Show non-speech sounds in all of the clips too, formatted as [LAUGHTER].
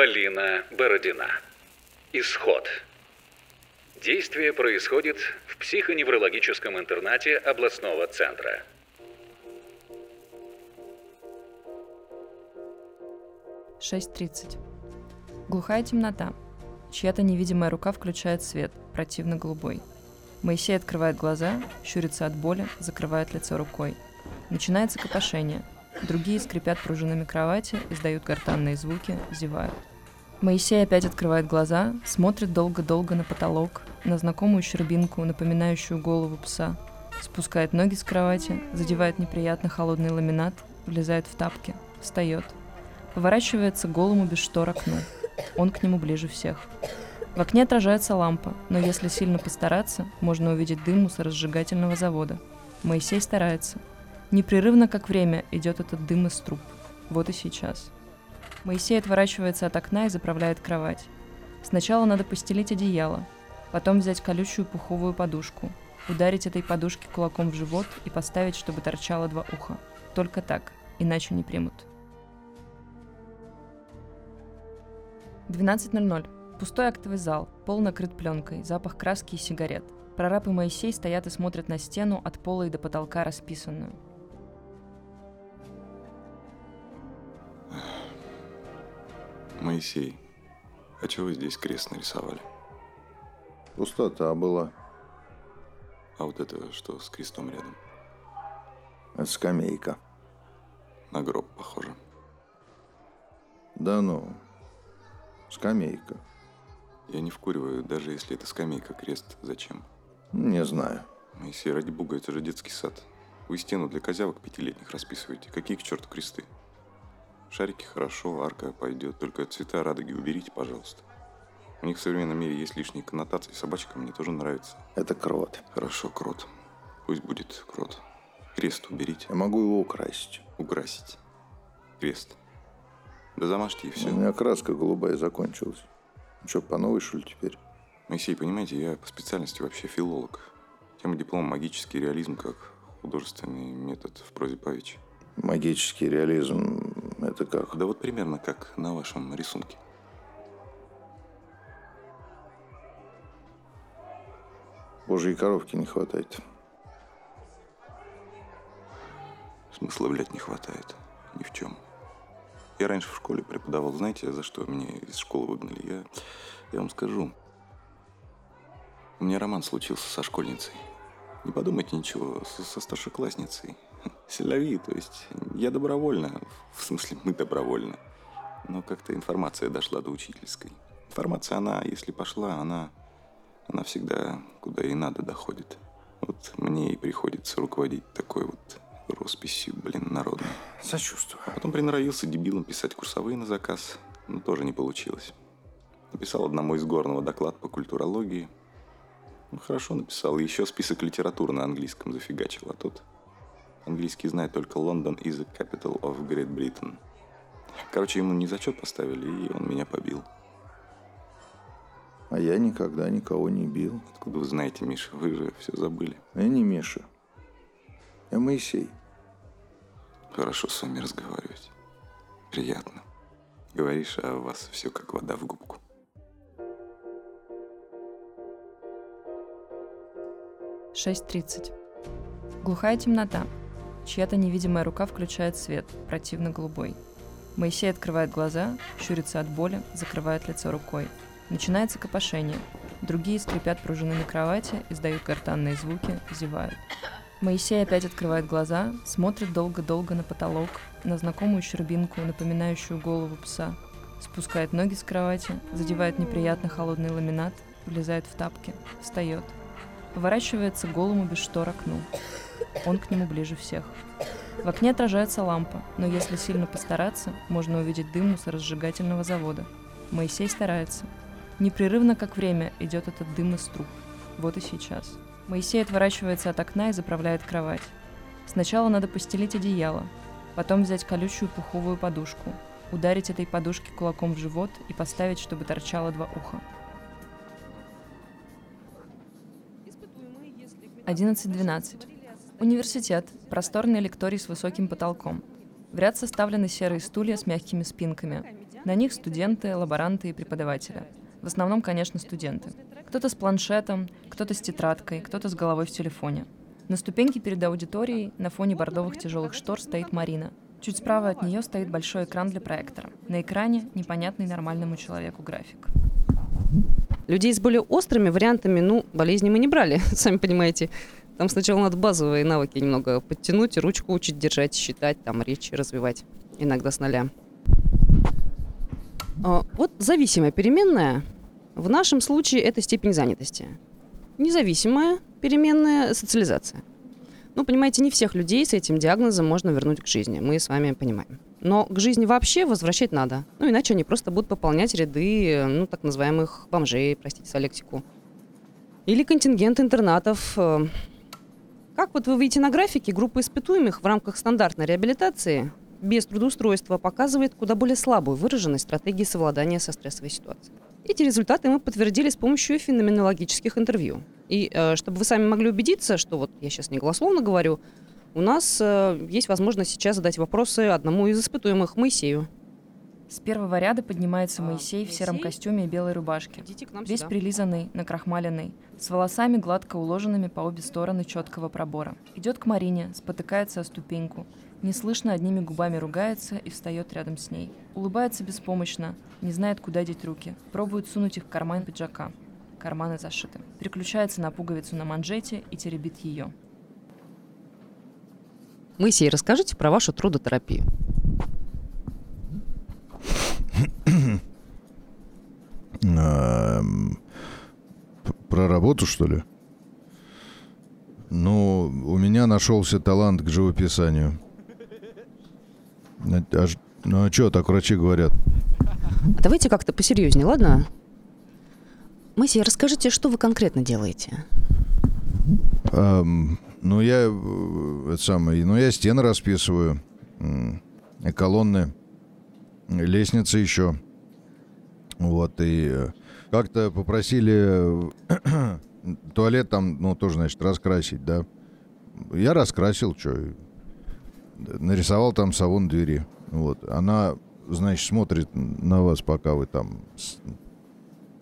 Полина Бородина. Исход. Действие происходит в психоневрологическом интернате областного центра. Шесть тридцать. Глухая темнота. Чья-то невидимая рука включает свет, противно голубой. Моисей открывает глаза, щурится от боли, закрывает лицо рукой. Начинается копошение. Другие скрипят пружинами кровати, издают гортанные звуки, зевают. Моисей опять открывает глаза, смотрит долго-долго на потолок, на знакомую щербинку, напоминающую голову пса, спускает ноги с кровати, задевает неприятно холодный ламинат, влезает в тапки, встает. Поворачивается к голому без штор окну. Он к нему ближе всех. В окне отражается лампа, но если сильно постараться, можно увидеть дым мусоросжигательного завода. Моисей старается. Непрерывно, как время, идет этот дым из труб. Вот и сейчас. Моисей отворачивается от окна и заправляет кровать. Сначала надо постелить одеяло, потом взять колючую пуховую подушку, ударить этой подушке кулаком в живот и поставить, чтобы торчало два уха. Только так, иначе не примут. 12.00. Пустой актовый зал, пол накрыт пленкой, запах краски и сигарет. Прораб и Моисей стоят и смотрят на стену от пола и до потолка расписанную. Моисей, а чего вы здесь крест нарисовали? Пустота была. А вот это что с крестом рядом? Это скамейка. На гроб похоже. Да ну, скамейка. Я не вкуриваю, даже если это скамейка, крест зачем? Не знаю. Моисей, ради бога, это же детский сад. Вы стену для козявок пятилетних расписываете. Какие к черту кресты? Шарики хорошо, арка пойдет, только цвета радуги уберите, пожалуйста. У них в современном мире есть лишние коннотации. Собачка мне тоже нравится. Это крот. Хорошо, крот. Пусть будет крот. Крест уберите. Я могу его украсить. Украсить. Крест. Да замажьте и все. У меня краска голубая закончилась. Ну что, по новой, что ли, теперь? Моисей, понимаете, я по специальности вообще филолог. Тема диплома «Магический реализм» как художественный метод в прозе Павича. Магический реализм – это как? Да вот примерно как на вашем рисунке. Божьей коровки не хватает. Смысла, блядь, не хватает. Ни в чем. Я раньше в школе преподавал. Знаете, за что меня из школы выгнали? Я, я вам скажу. У меня роман случился со школьницей. Не подумайте ничего, со, со старшеклассницей. [LAUGHS] Селяви, то есть я добровольно, в смысле мы добровольно. Но как-то информация дошла до учительской. Информация, она, если пошла, она, она всегда куда и надо доходит. Вот мне и приходится руководить такой вот росписью, блин, народной. Сочувствую. А потом приноровился дебилом писать курсовые на заказ, но тоже не получилось. Написал одному из горного доклад по культурологии. Ну, хорошо написал. Еще список литературы на английском зафигачил, а тот английский знает только Лондон is the capital of Great Britain. Короче, ему не зачет поставили, и он меня побил. А я никогда никого не бил. Откуда вы знаете, Миша? Вы же все забыли. Я не Миша. Я Моисей. Хорошо с вами разговаривать. Приятно. Говоришь, а у вас все как вода в губку. Шесть тридцать. Глухая темнота. Чья-то невидимая рука включает свет, противно голубой. Моисей открывает глаза, щурится от боли, закрывает лицо рукой. Начинается копошение. Другие скрипят пружинами кровати, издают гортанные звуки, зевают. Моисей опять открывает глаза, смотрит долго-долго на потолок, на знакомую щербинку, напоминающую голову пса. Спускает ноги с кровати, задевает неприятно холодный ламинат, влезает в тапки, встает. Поворачивается голому без штор окну. Он к нему ближе всех. В окне отражается лампа, но если сильно постараться, можно увидеть дым мусоросжигательного завода. Моисей старается. Непрерывно, как время, идет этот дым из труб. Вот и сейчас. Моисей отворачивается от окна и заправляет кровать. Сначала надо постелить одеяло, потом взять колючую пуховую подушку, ударить этой подушке кулаком в живот и поставить, чтобы торчало два уха. 11.12. Университет. Просторный лекторий с высоким потолком. В ряд составлены серые стулья с мягкими спинками. На них студенты, лаборанты и преподаватели. В основном, конечно, студенты. Кто-то с планшетом, кто-то с тетрадкой, кто-то с головой в телефоне. На ступеньке перед аудиторией на фоне бордовых тяжелых штор стоит Марина. Чуть справа от нее стоит большой экран для проектора. На экране непонятный нормальному человеку график. Людей с более острыми вариантами, ну, болезни мы не брали, [LAUGHS] сами понимаете. Там сначала надо базовые навыки немного подтянуть, ручку учить держать, считать, там речь развивать, иногда с нуля. А, Вот зависимая переменная, в нашем случае это степень занятости. Независимая переменная социализация. Ну, понимаете, не всех людей с этим диагнозом можно вернуть к жизни, мы с вами понимаем. Но к жизни вообще возвращать надо. Ну, иначе они просто будут пополнять ряды, ну, так называемых бомжей, простите за лексику. Или контингент интернатов. Э, Как вот вы видите на графике, группа испытуемых в рамках стандартной реабилитации без трудоустройства показывает куда более слабую выраженность стратегии совладания со стрессовой ситуацией. Эти результаты мы подтвердили с помощью феноменологических интервью. И э, чтобы вы сами могли убедиться, что вот я сейчас не голословно говорю, у нас э, есть возможность сейчас задать вопросы одному из испытуемых, Моисею. С первого ряда поднимается А, Моисей в сером Моисей? костюме и белой рубашке. Весь сюда. прилизанный, накрахмаленный, с волосами гладко уложенными по обе стороны четкого пробора. Идет к Марине, спотыкается о ступеньку. Неслышно одними губами ругается и встает рядом с ней. Улыбается беспомощно, не знает, куда деть руки. Пробует сунуть их в карман пиджака. Карманы зашиты. Переключается на пуговицу на манжете и теребит ее. Моисей, расскажите про вашу трудотерапию. Эм, Про работу, что ли? Ну, у меня нашелся талант к живописанию. А- а ж- Ну а что так врачи говорят? А давайте как-то посерьезнее, ладно? Моисей, расскажите, что вы конкретно делаете? Ам, ну я э, это самое, ну я стены расписываю, колонны, лестницы еще. Вот и э, как-то попросили э, [CLEARS THROAT] туалет там, ну тоже значит раскрасить, да. Я раскрасил, что, нарисовал там на двери. Вот она, значит, смотрит на вас, пока вы там,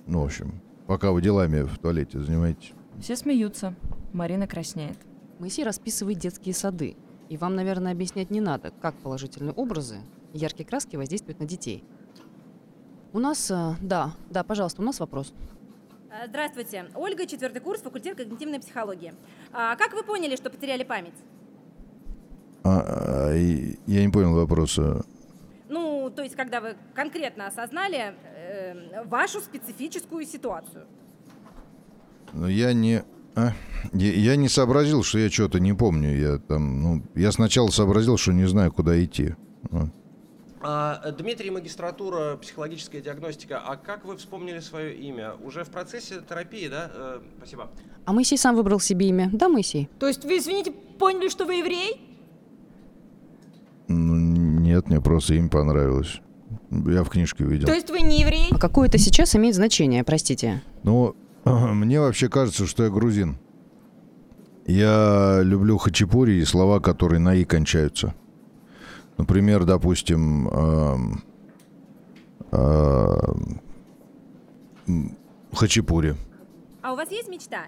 ну в общем, пока вы делами в туалете занимаетесь. Все смеются. Марина краснеет. Моисей расписывает детские сады. И вам, наверное, объяснять не надо, как положительные образы и яркие краски воздействуют на детей. У нас, э, да, да, пожалуйста, у нас вопрос. А, Здравствуйте. Ольга, четвертый курс, факультет когнитивной психологии. А как вы поняли, что потеряли память? А, и- я не понял вопроса. Ну, то есть, когда вы конкретно осознали э, вашу специфическую ситуацию. Но я не... а? Я, я не сообразил, что я что-то не помню. Я там, ну, я сначала сообразил, что не знаю, куда идти. Вот. А, Дмитрий, магистратура, психологическая диагностика. А как вы вспомнили свое имя? Уже в процессе терапии, да? Э, спасибо. А Моисей сам выбрал себе имя. Да, Моисей? То есть вы, извините, поняли, что вы еврей? Ну, нет, мне просто им понравилось. Я в книжке видел. То есть вы не еврей? А какое это сейчас имеет значение, простите? Ну, мне вообще кажется, что я грузин. Я люблю хачапури и слова, которые на «и» кончаются. Например, допустим, эм, эм, хачапури. А у вас есть мечта?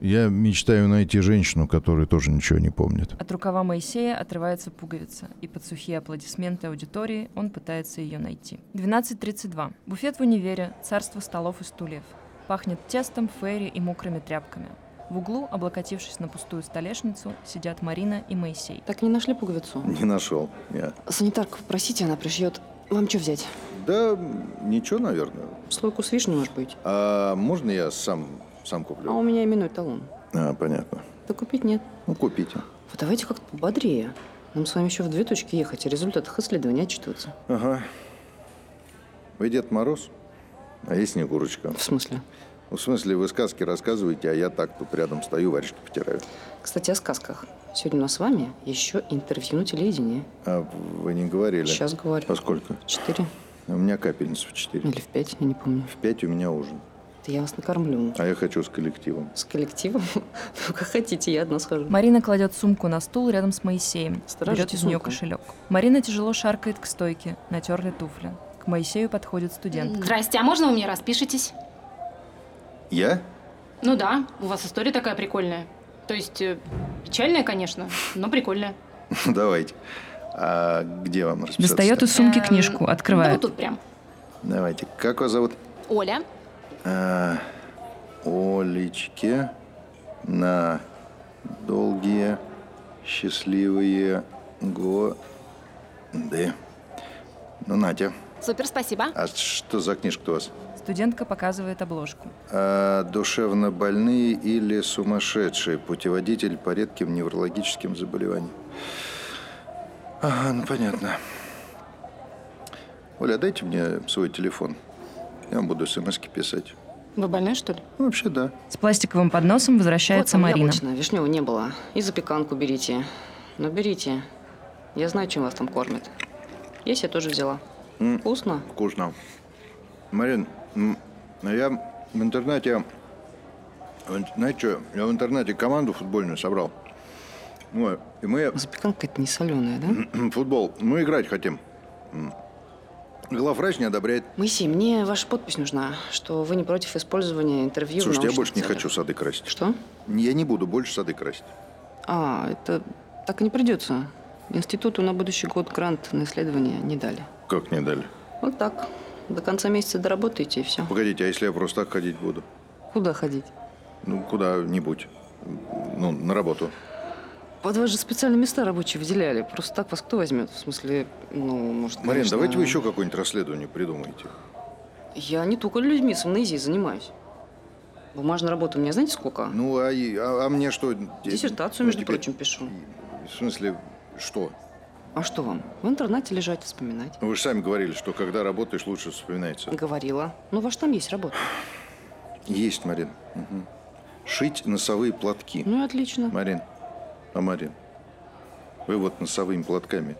Я мечтаю найти женщину, которая тоже ничего не помнит. От рукава Моисея отрывается пуговица, и под сухие аплодисменты аудитории он пытается ее найти. 12.32. Буфет в универе, царство столов и стульев. Пахнет тестом, фейри и мокрыми тряпками. В углу, облокотившись на пустую столешницу, сидят Марина и Моисей. Так не нашли пуговицу? Не нашел я. Санитарку попросите, она пришьет. Вам что взять? Да, ничего, наверное. Слойку с вишней, может быть? А можно я сам, сам А куплю? у меня именной талон. А, понятно. Да купить нет. Ну, купите. Вот давайте как-то пободрее. Нам с вами еще в две точки ехать, о результатах исследования отчитываться. Ага. Вы Дед Мороз, а я Снегурочка. В смысле? Ну, в смысле, вы сказки рассказываете, а я так тут рядом стою, варежки потираю. Кстати, о сказках. Сегодня у нас с вами еще интервью на телевидении. А вы не говорили? Сейчас говорю. Во сколько? Четыре У меня капельница в четыре. или в пять, я не помню. В пять у меня ужин. Да я вас накормлю. А я хочу с коллективом. С коллективом? [LAUGHS] Ну, как хотите, я одна схожу. Марина кладет сумку на стул рядом с Моисеем. Сторожите берет из нее кошелек. Марина тяжело шаркает к стойке, натерли туфли. К Моисею подходит студент. Здрасте, а можно вы мне распишитесь? Я? Ну да, у вас история такая прикольная. То есть, э, печальная, конечно, но прикольная. [LAUGHS] Давайте. А где вам расписаться? Достает из сумки Эм, книжку, Да открывает. вот тут прям. Давайте. Как вас зовут? Оля. А, Олечке на долгие счастливые годы. Ну, Натя, Супер, спасибо. а что за книжка у вас? Студентка показывает обложку. А, душевно больные или сумасшедшие. Путеводитель по редким неврологическим заболеваниям. Ага, ну понятно. Оля, дайте мне свой телефон. Я вам буду смс писать. Вы больной, что ли? Ну, вообще, да. С пластиковым подносом возвращается вот там Марина. яблочное, вишневого не было. И запеканку берите. Ну, берите. Я знаю, чем вас там кормят. Я себе тоже взяла. М. Вкусно? Вкусно. Марин, м, а я в интернете... Знаете что? Я в интернете команду футбольную собрал. Вот. И мы Запеканка это не соленая, да? [CLEARS THROAT] футбол, мы играть хотим. Главврач не одобряет. Моисей, мне ваша подпись нужна, что вы не против использования интервью Слушайте, я больше не целях. хочу сады красить. Что? Я не буду больше сады красить. А, это так и не придется. Институту на будущий год грант на исследование не дали. Как не дали? Вот так. До конца месяца доработаете и все. Погодите, а если я просто так ходить буду? Куда ходить? Ну, куда-нибудь. Ну, на работу. Под вас же специальные места рабочие выделяли. Просто так вас кто возьмет? В смысле, ну, может, Марин, конечно, давайте вы еще какое-нибудь расследование придумаете. Я не только людьми с амнезией занимаюсь. Бумажной работы у меня знаете сколько? Ну, а, а- а мне что? Диссертацию, Ну, между теперь- прочим, пишу. В смысле, что? А что вам? В интернете лежать, вспоминать. Вы же сами говорили, что когда работаешь, лучше вспоминается. Говорила. Ну, ваш там есть работа. Есть, Марин. Мгм. Шить носовые платки. Ну и отлично. Марин, а Марин, вы вот носовыми платками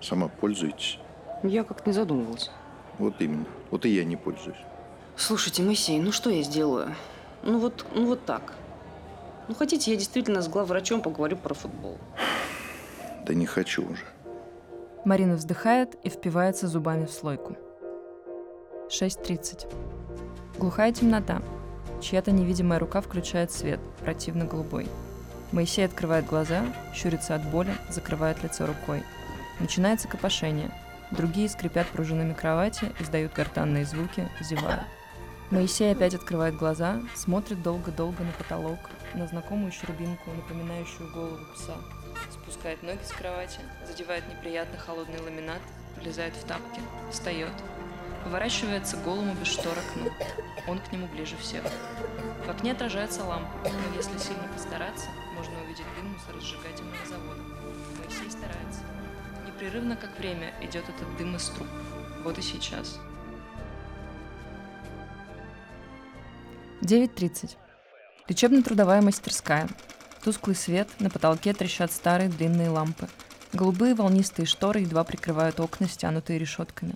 сама пользуетесь? Я как-то не задумывалась. Вот именно. Вот и я не пользуюсь. Слушайте, Моисей, ну что я сделаю? Ну вот, ну вот так. Ну хотите, я действительно с главврачом поговорю про футбол. Да не хочу уже. Марина вздыхает и впивается зубами в слойку. 6.30. Глухая темнота. Чья-то невидимая рука включает свет, противно голубой. Моисей открывает глаза, щурится от боли, закрывает лицо рукой. Начинается копошение. Другие скрипят пружинами кровати, издают гортанные звуки, зевают. Моисей опять открывает глаза, смотрит долго-долго на потолок, на знакомую щербинку, напоминающую голову пса. Спускает ноги с кровати, задевает неприятно холодный ламинат, влезает в тапки, встает. Поворачивается голому без штор окну. Он к нему ближе всех. В окне отражается лампа, но если сильно постараться, можно увидеть дым мусоросжигательного завода. Моисей старается. Непрерывно, как время, идет этот дым из труб. Вот и сейчас. 9.30. Лечебно-трудовая мастерская. Тусклый свет, на потолке трещат старые длинные лампы. Голубые волнистые шторы едва прикрывают окна, стянутые решетками.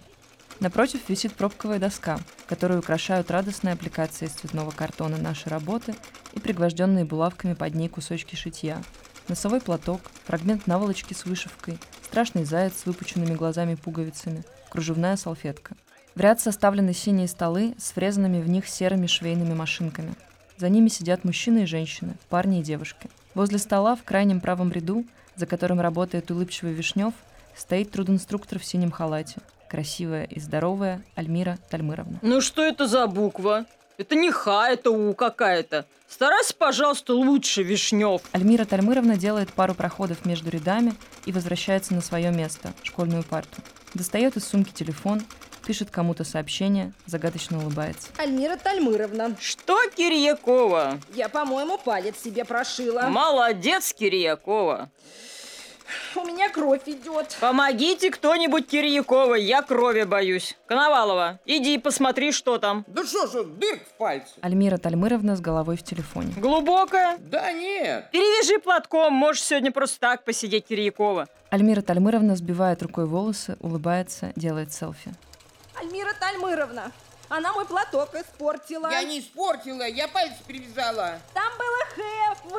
Напротив висит пробковая доска, которую украшают радостные аппликации из цветного картона нашей работы и пригвожденные булавками под ней кусочки шитья. Носовой платок, фрагмент наволочки с вышивкой, страшный заяц с выпученными глазами пуговицами, кружевная салфетка. В ряд составлены синие столы с врезанными в них серыми швейными машинками. За ними сидят мужчины и женщины, парни и девушки. Возле стола в крайнем правом ряду, за которым работает улыбчивый Вишнев, стоит трудинструктор в синем халате. Красивая и здоровая Альмира Тальмыровна. Ну что это за буква? Это не Х, это У какая-то. Старайся, пожалуйста, лучше, Вишнев. Альмира Тальмыровна делает пару проходов между рядами и возвращается на свое место, школьную парту. Достает из сумки телефон, пишет кому-то сообщение, загадочно улыбается. Альмира Тальмыровна, Что, Кирьякова? я, по-моему, палец себе прошила. Молодец, Кирьякова. У меня кровь идет. Помогите кто-нибудь Кирьякова, я крови боюсь. Коновалова, иди посмотри, что там. Да что же, дырка в пальце? Альмира Тальмыровна с головой в телефоне. Глубокая? Да нет. Перевяжи платком, можешь сегодня просто так посидеть, Кирьякова. Альмира Тальмыровна сбивает рукой волосы, улыбается, делает селфи. Альмира Тальмыровна, Она мой платок испортила. Я не испортила, я палец привязала. Там было Х, В,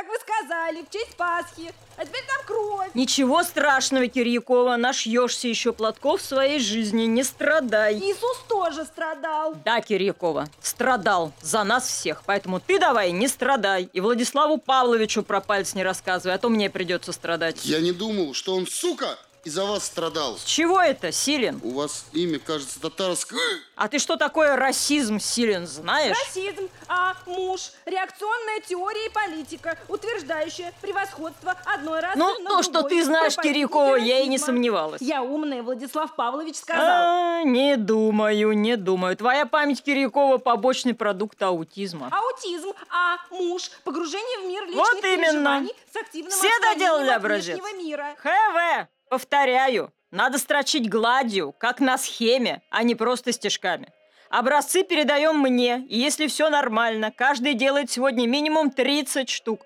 как вы сказали, в честь Пасхи. А теперь там кровь. Ничего страшного, Кирьякова, нашьешься еще платков в своей жизни, не страдай. Иисус тоже страдал. Да, Кирьякова, страдал за нас всех, поэтому ты давай не страдай. И Владиславу Павловичу про палец не рассказывай, а то мне придется страдать. Я не думал, что он, сука, из-за вас страдал. С чего это, Силин? У вас имя, кажется, татарское. А ты что такое расизм, Силин, знаешь? Расизм, а муж – реакционная теория и политика, утверждающая превосходство одной расы Ну, то, что ты знаешь, Кирьякова, я и не сомневалась. Я умная, Владислав Павлович сказал. А, не думаю, не думаю. Твоя память Кирьякова – побочный продукт аутизма. Аутизм, а муж – погружение в мир личных Вот именно. переживаний с активным Все доделали образец. мира. ХВ, повторяю, надо строчить гладью, как на схеме, а не просто стежками. Образцы передаем мне, и если все нормально, каждый делает сегодня минимум 30 штук.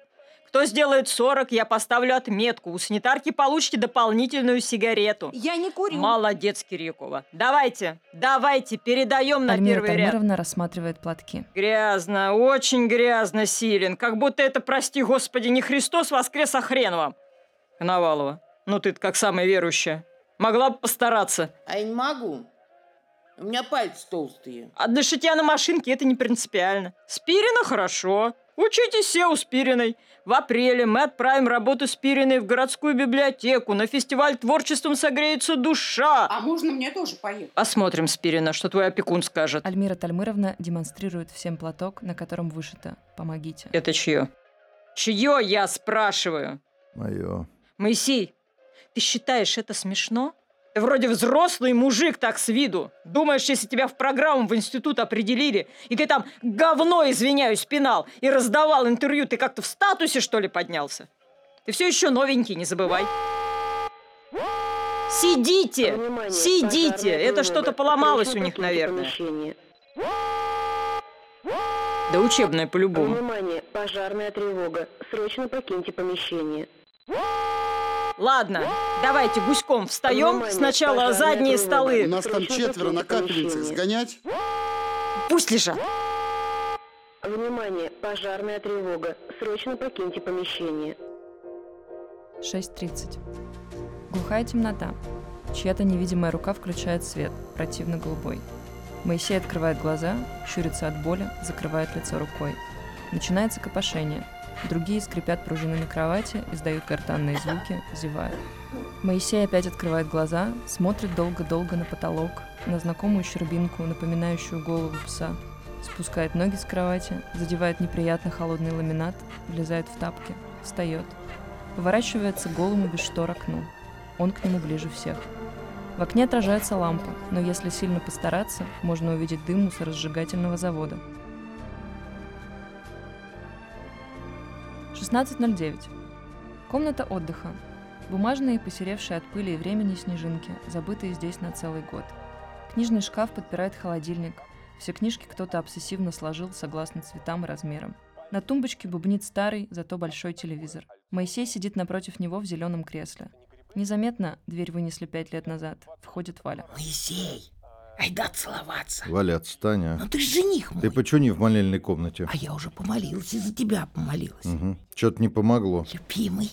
Кто сделает 40, я поставлю отметку. У санитарки получите дополнительную сигарету. Я не курю. Молодец, Кирьякова. Давайте, давайте, передаем на Альмира первый ряд. Тальмыровна рассматривает платки. Грязно, очень грязно, Силин. Как будто это, прости господи, не Христос воскрес, а хрен вам. Коновалова, ну ты как самая верующая. Могла бы постараться. А я не могу. У меня пальцы толстые. А для шитья на машинке это не принципиально. Спирина хорошо. Учитесь все у Спириной. В апреле мы отправим работу Спириной в городскую библиотеку. На фестиваль творчеством согреется душа. А можно мне тоже поехать? Посмотрим, Спирина, что твой опекун скажет. Альмира Тальмыровна демонстрирует всем платок, на котором вышито «Помогите». Это чье? Чье, я спрашиваю? Мое. Моисей, ты считаешь это смешно? Ты вроде взрослый мужик так с виду. Думаешь, если тебя в программу в институт определили, и ты там говно, извиняюсь, пинал, и раздавал интервью, ты как-то в статусе, что ли, поднялся? Ты все еще новенький, не забывай. Сидите! Сидите! Это что-то поломалось у них, наверное. Да учебное по-любому. Внимание, пожарная тревога. Срочно покиньте помещение. Ладно, давайте гуськом встаем. Сначала задние столы. У нас там четверо на капельницах. Сгонять? Пусть лежат. Внимание, пожарная тревога. Срочно покиньте помещение. 6.30. Глухая темнота. Чья-то невидимая рука включает свет, противно голубой. Моисей открывает глаза, щурится от боли, закрывает лицо рукой. Начинается копошение. Другие скрипят пружинами кровати, издают гортанные звуки, зевают. Моисей опять открывает глаза, смотрит долго-долго на потолок, на знакомую щербинку, напоминающую голову пса. Спускает ноги с кровати, задевает неприятно холодный ламинат, влезает в тапки, встает. Поворачивается голому без штор окну. Он к нему ближе всех. В окне отражается лампа, но если сильно постараться, можно увидеть дым мусоросжигательного завода. 16.09. Комната отдыха. Бумажные, посеревшие от пыли и времени снежинки, забытые здесь на целый год. Книжный шкаф подпирает холодильник. Все книжки кто-то обсессивно сложил согласно цветам и размерам. На тумбочке бубнит старый, зато большой телевизор. Моисей сидит напротив него в зеленом кресле. Незаметно дверь вынесли пять лет назад. Входит Валя. Моисей, айда целоваться. Валя, отстань, а. Ну ты ж жених мой. Ты почему не в молельной комнате? А я уже помолилась, и за тебя помолилась. Угу. Что-то не помогло. Любимый,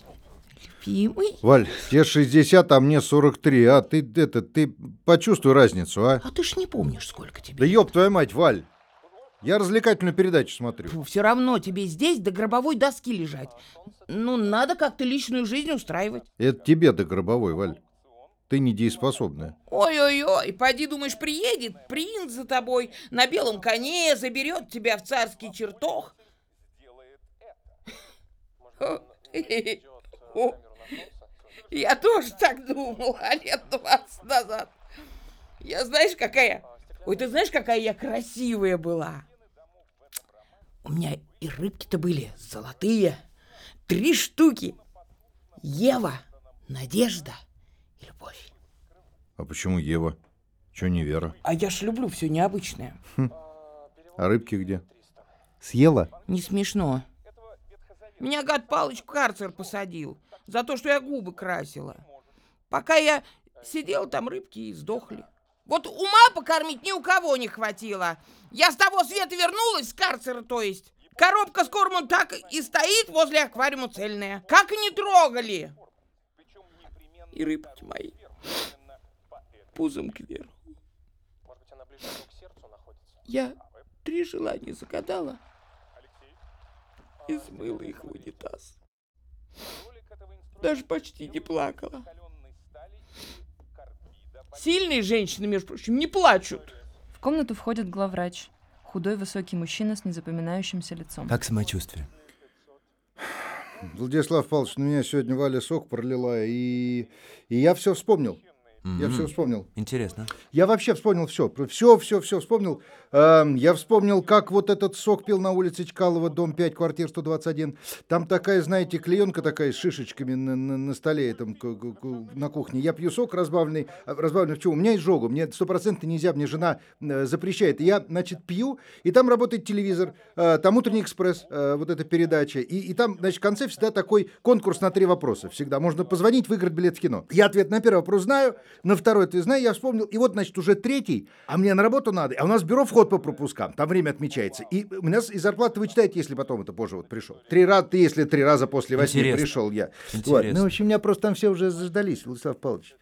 любимый. Валь, тебе 60, а мне 43, а ты это, ты почувствуй разницу, а? А ты ж не помнишь, сколько тебе. Да ёб твою мать, Валь! Я развлекательную передачу смотрю. Все равно тебе здесь до гробовой доски лежать. Ну, надо как-то личную жизнь устраивать. Это тебе до гробовой, Валь. Ты недееспособная. Ой-ой-ой, поди, думаешь, приедет принц за тобой на белом коне, заберет тебя в царский чертог. [LAUGHS] Я тоже так думала лет 20 назад. Я знаешь, какая... Ой, ты знаешь, какая я красивая была? У меня и рыбки-то были золотые. Три штуки. Ева, Надежда Любовь. А почему Ева? Чё не Вера? А я ж люблю все необычное. А рыбки где? Съела? Не смешно. Меня гад Палыч в карцер посадил за то, что я губы красила. Пока я сидела, там рыбки и сдохли. Вот ума покормить ни у кого не хватило. Я с того света вернулась, с карцера, то есть. Коробка с кормом так и стоит возле аквариума цельная. Как и не трогали. И рыбки мои пузом кверху. Я три желания загадала и смыла их в унитаз. Даже почти не плакала. Сильные женщины, между прочим, не плачут. В комнату входит главврач. Худой высокий мужчина с незапоминающимся лицом. Как самочувствие? Владислав Павлович, на меня сегодня Валя сок пролила, и, и я все вспомнил. Я М, все вспомнил. Интересно. Я вообще вспомнил все. Все, все, все вспомнил. Эм, я вспомнил, как вот этот сок пил на улице Чкалова, дом 5, квартира 121. Там такая, знаете, клеенка такая с шишечками на, на- на столе там, к- к- к- на кухне. Я пью сок разбавленный. а, Разбавленный в чем? У меня изжогу. Мне стопроцентно нельзя, мне жена э, запрещает. И я, значит, пью, и там работает телевизор, э, там утренний экспресс, э, вот эта передача. И, и там, значит, в конце всегда такой конкурс на три вопроса. Всегда. Можно позвонить, выиграть билет в кино. Я ответ на первый вопрос знаю, на второй ответ знаю, я вспомнил. И вот, значит, уже третий, а мне на работу надо. А у нас бюро вход по пропускам, там время отмечается. И у меня из зарплаты вычитаете, если потом это позже вот пришел. Три раза, ты если три раза после восьми Интересно. пришел я. Вот. Интересно. Ну, в общем, меня просто там все уже заждались, Владислав Павлович.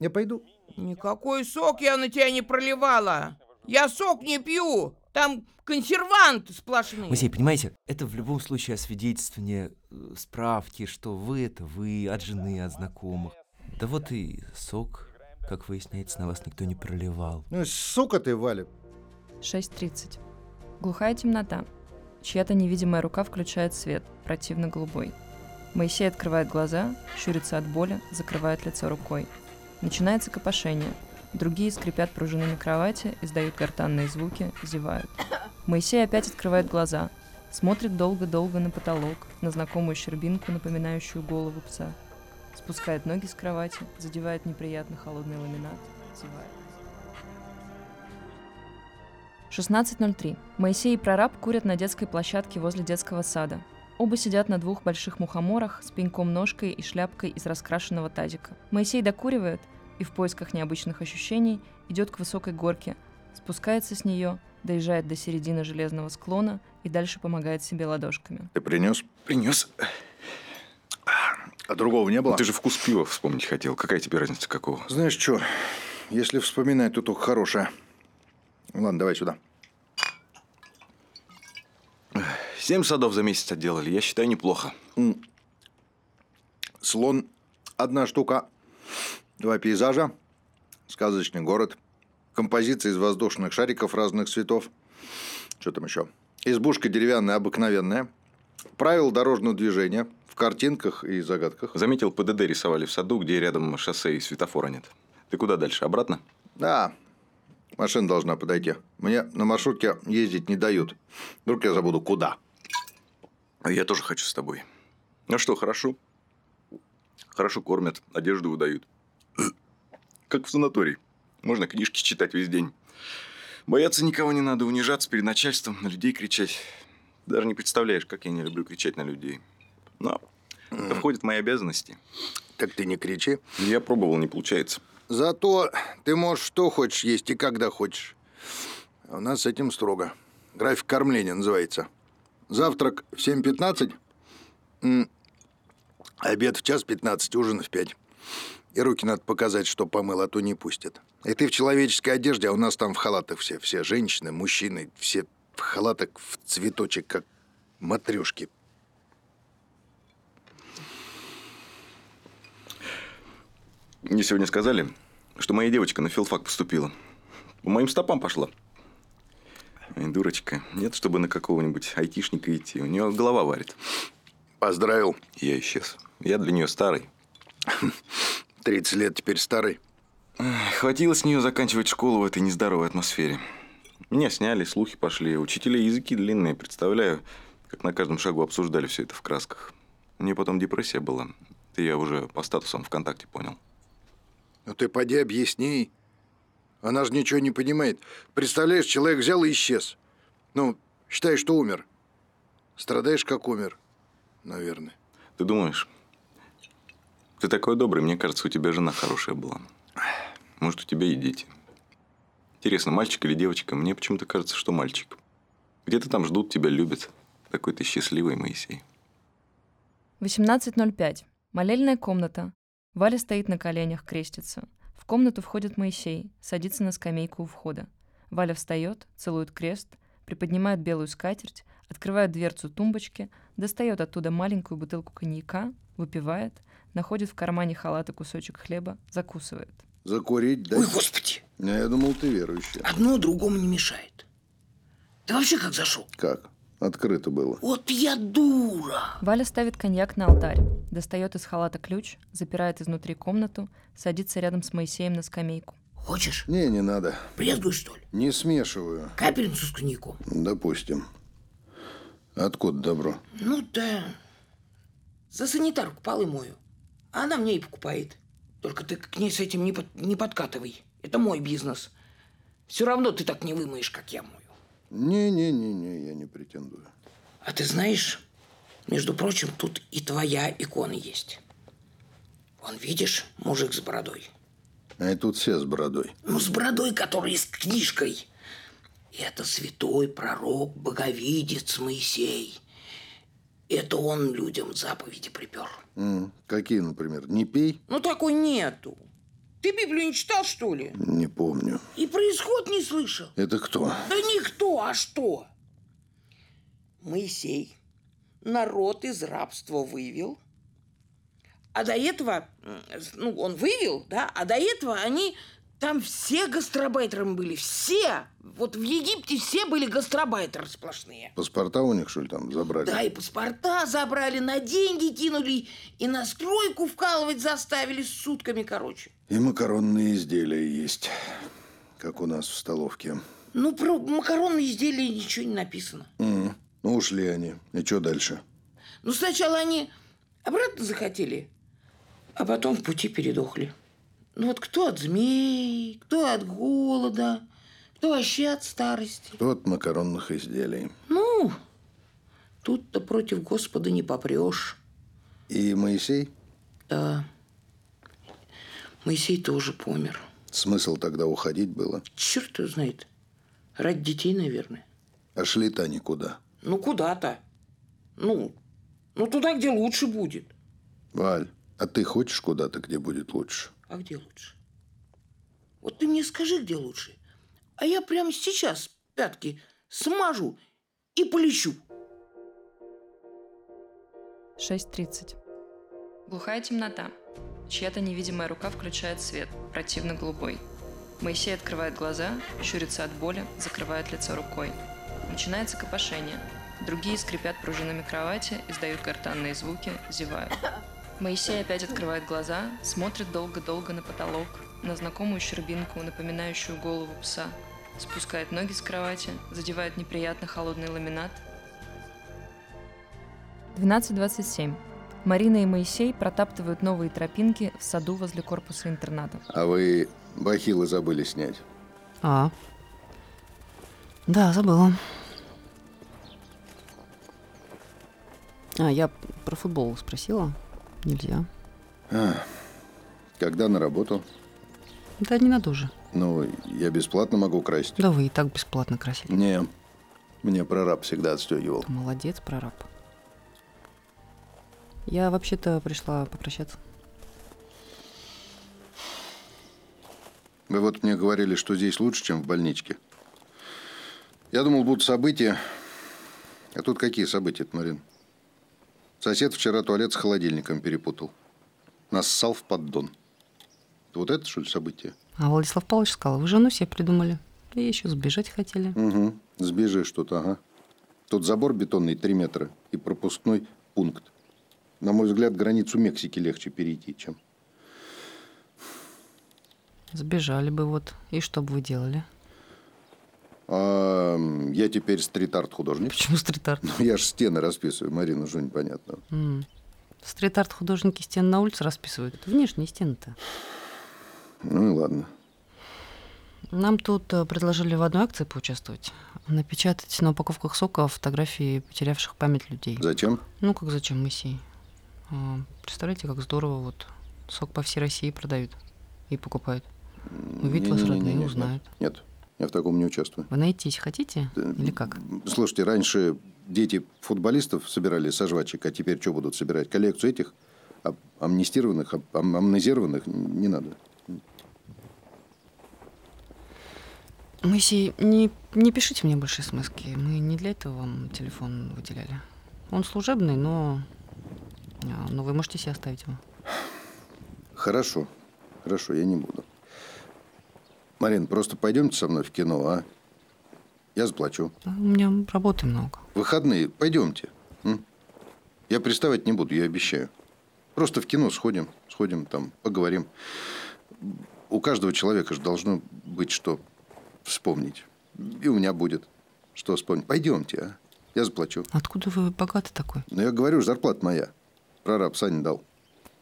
Я пойду. Никакой сок я на тебя не проливала. Я сок не пью. Там консерванты сплошные. Музей, понимаете, это в любом случае освидетельствование э, справки, что вы это вы, от жены, от знакомых. Да вот и сок, как выясняется, на вас никто не проливал. Ну, сука ты, Валя. 6.30. Глухая темнота. Чья-то невидимая рука включает свет, противно голубой. Моисей открывает глаза, щурится от боли, закрывает лицо рукой. Начинается копошение. Другие скрипят пружинами кровати, издают гортанные звуки, зевают. Моисей опять открывает глаза, смотрит долго-долго на потолок, на знакомую щербинку, напоминающую голову пса. Спускает ноги с кровати, задевает неприятно холодный ламинат, зевает. 16.03. Моисей и прораб курят на детской площадке возле детского сада. Оба сидят на двух больших мухоморах с пеньком-ножкой и шляпкой из раскрашенного тазика. Моисей докуривает и в поисках необычных ощущений идет к высокой горке, спускается с нее, доезжает до середины железного склона и дальше помогает себе ладошками. Ты принес? Принес. А другого не было? Ты же вкус пива вспомнить хотел. Какая тебе разница какого? Знаешь что, если вспоминать, то только хорошее. Ладно, давай сюда. Семь садов за месяц отделали. Я считаю, неплохо. Слон – одна штука. Два пейзажа. Сказочный город. Композиция из воздушных шариков разных цветов. Что там еще? Избушка деревянная, обыкновенная. Правила дорожного движения в картинках и загадках. Заметил, ПДД рисовали в саду, где рядом шоссе и светофора нет. Ты куда дальше? Обратно? Да, машина должна подойти. Мне на маршрутке ездить не дают. Вдруг я забуду, куда. Я тоже хочу с тобой. Ну что, хорошо? Хорошо кормят, одежду выдают. [CLEARS THROAT] Как в санатории. Можно книжки читать весь день. Бояться никого не надо, унижаться перед начальством, на людей кричать. Даже не представляешь, как я не люблю кричать на людей. Но это входит в мои обязанности. Так ты не кричи. Я пробовал, не получается. Зато ты можешь что хочешь есть и когда хочешь. А у нас с этим строго. График кормления называется. Завтрак в 7.15, м, обед в час 15, ужин в 5. И руки надо показать, что помыл, а то не пустят. И ты в человеческой одежде, а у нас там в халатах все. Все женщины, мужчины, все в халатах в цветочек, как матрешки. Мне сегодня сказали, что моя девочка на филфак поступила. По моим стопам пошла. Ай, дурочка. Нет, чтобы на какого-нибудь айтишника идти. У нее голова варит. Поздравил. Я исчез. Я для нее старый. 30 лет теперь старый. Хватило с нее заканчивать школу в этой нездоровой атмосфере. Меня сняли, слухи пошли. Учителя языки длинные. Представляю, как на каждом шагу обсуждали все это в красках. У нее потом депрессия была. Это я уже по статусам ВКонтакте понял. Ну ты поди объясни. Она же ничего не понимает. Представляешь, человек взял и исчез. Ну, считай, что умер. Страдаешь, как умер. Наверное. Ты думаешь? Ты такой добрый, мне кажется, у тебя жена хорошая была. Может, у тебя и дети. Интересно, мальчик или девочка? Мне почему-то кажется, что мальчик. Где-то там ждут тебя, любят. Такой ты счастливый, Моисей. 18.05. Молельная комната. Валя стоит на коленях, крестится. В комнату входит Моисей, садится на скамейку у входа. Валя встает, целует крест, приподнимает белую скатерть, открывает дверцу тумбочки, достает оттуда маленькую бутылку коньяка, выпивает, находит в кармане халата кусочек хлеба, закусывает. Закурить, да? Ой, господи, А Я думал, ты верующий. одно другому не мешает. Ты вообще как зашел? Как? Открыто было. Вот я дура. Валя ставит коньяк на алтарь, достает из халата ключ, запирает изнутри комнату, садится рядом с Моисеем на скамейку. Хочешь? Не, не надо. Брезгуешь, что ли? Не смешиваю. Капельницу с коньяком. Допустим. Откуда добро? Ну да. За санитарку полы мою. А она мне и покупает. Только ты к ней с этим не, под- не подкатывай. Это мой бизнес. Все равно ты так не вымоешь, как я мою. Не-не-не-не, я не претендую. А ты знаешь, между прочим, тут и твоя икона есть. Вон, видишь, мужик с бородой. А и тут все с бородой. Ну, с бородой, который с книжкой. Это святой пророк, боговидец Моисей. Это он людям заповеди припер. М, Какие, например? Не пей? Ну, такой нету. Ты Библию не читал, что ли? Не помню. И происход не слышал. Это кто? Да никто, а что? Моисей народ из рабства вывел, а до этого, ну, он вывел, да, а до этого они там все гастробайтерами были, все. Вот в Египте все были гастробайтеры сплошные. Паспорта у них, что ли, там забрали? Да, и паспорта забрали, на деньги кинули, и на стройку вкалывать заставили с сутками, короче. И макаронные изделия есть, как у нас в столовке. Ну, про макаронные изделия ничего не написано. М, Ну, ушли они. И что дальше? Ну, сначала они обратно захотели, а потом в пути передохли. Ну, вот кто от змей, кто от голода, кто вообще от старости. Кто от макаронных изделий? Ну, тут-то против Господа не попрешь. И Моисей? Да. Моисей тоже помер. Смысл тогда уходить было? Черт его знает. Ради детей, наверное. А шли-то они куда? Ну, куда-то. Ну, ну, туда, где лучше будет. Валь, а ты хочешь куда-то, где будет лучше? А где лучше? Вот ты мне скажи, где лучше. А я прямо сейчас пятки смажу и полечу. 6.30. Глухая темнота. Чья-то невидимая рука включает свет, противно голубой. Моисей открывает глаза, щурится от боли, закрывает лицо рукой. Начинается копошение. Другие скрипят пружинами кровати, издают гортанные звуки, зевают. Моисей опять открывает глаза, смотрит долго-долго на потолок, на знакомую щербинку, напоминающую голову пса. Спускает ноги с кровати, задевает неприятно холодный ламинат. 12.27. Марина и Моисей протаптывают новые тропинки в саду возле корпуса интерната. А вы бахилы забыли снять. А. Да, забыла. А, я про футбол спросила. Нельзя. А, когда на работу? Да не надо уже. Ну, я бесплатно могу красить. Да вы и так бесплатно красили. Не, мне прораб всегда отстегивал. Молодец, прораб. Я вообще-то пришла попрощаться. Вы вот мне говорили, что здесь лучше, чем в больничке. Я думал, будут события. А тут какие события Марин? Сосед вчера туалет с холодильником перепутал. Нассал в поддон. Вот это, что ли, событие? А Владислав Павлович сказал, вы жену себе придумали. И еще сбежать хотели. Угу. Сбежишь тут, ага. Тут забор бетонный 3 метра и пропускной пункт. На мой взгляд, границу Мексики легче перейти, чем... Сбежали бы вот. И что бы вы делали? А, я теперь стрит-арт художник. Почему стрит-арт? Ну, я же стены расписываю, Марина, что непонятно. М. Стрит-арт художники стены на улице расписывают. Это внешние стены-то. Ну и ладно. Нам тут э, предложили в одной акции поучаствовать. Напечатать на упаковках сока фотографии потерявших память людей. Зачем? Ну, как зачем, Моисей? А, Представляете, как здорово, вот сок по всей России продают и покупают. Увидят вас родные, нет, узнают. Нет, я в таком не участвую. Вы найтись хотите? Или как? Слушайте, раньше дети футболистов собирали со жвачек, а теперь что будут собирать? Коллекцию этих ам- амнистированных, ам- ам- амнезированных не надо. Моисей, не, не пишите мне больше смс -ки. Мы не для этого вам телефон выделяли. Он служебный, но, но вы можете себе оставить его. Хорошо, хорошо, я не буду. Марин, просто пойдемте со мной в кино, а? Я заплачу. А У меня работы много. Выходные, пойдемте. м? Я приставать не буду, я обещаю. Просто в кино сходим, сходим там, поговорим. У каждого человека же должно быть что вспомнить. И у меня будет что вспомнить. Пойдемте, а? Я заплачу. Откуда вы богатый такой? Ну, я говорю, зарплата моя. Прораб Саня дал.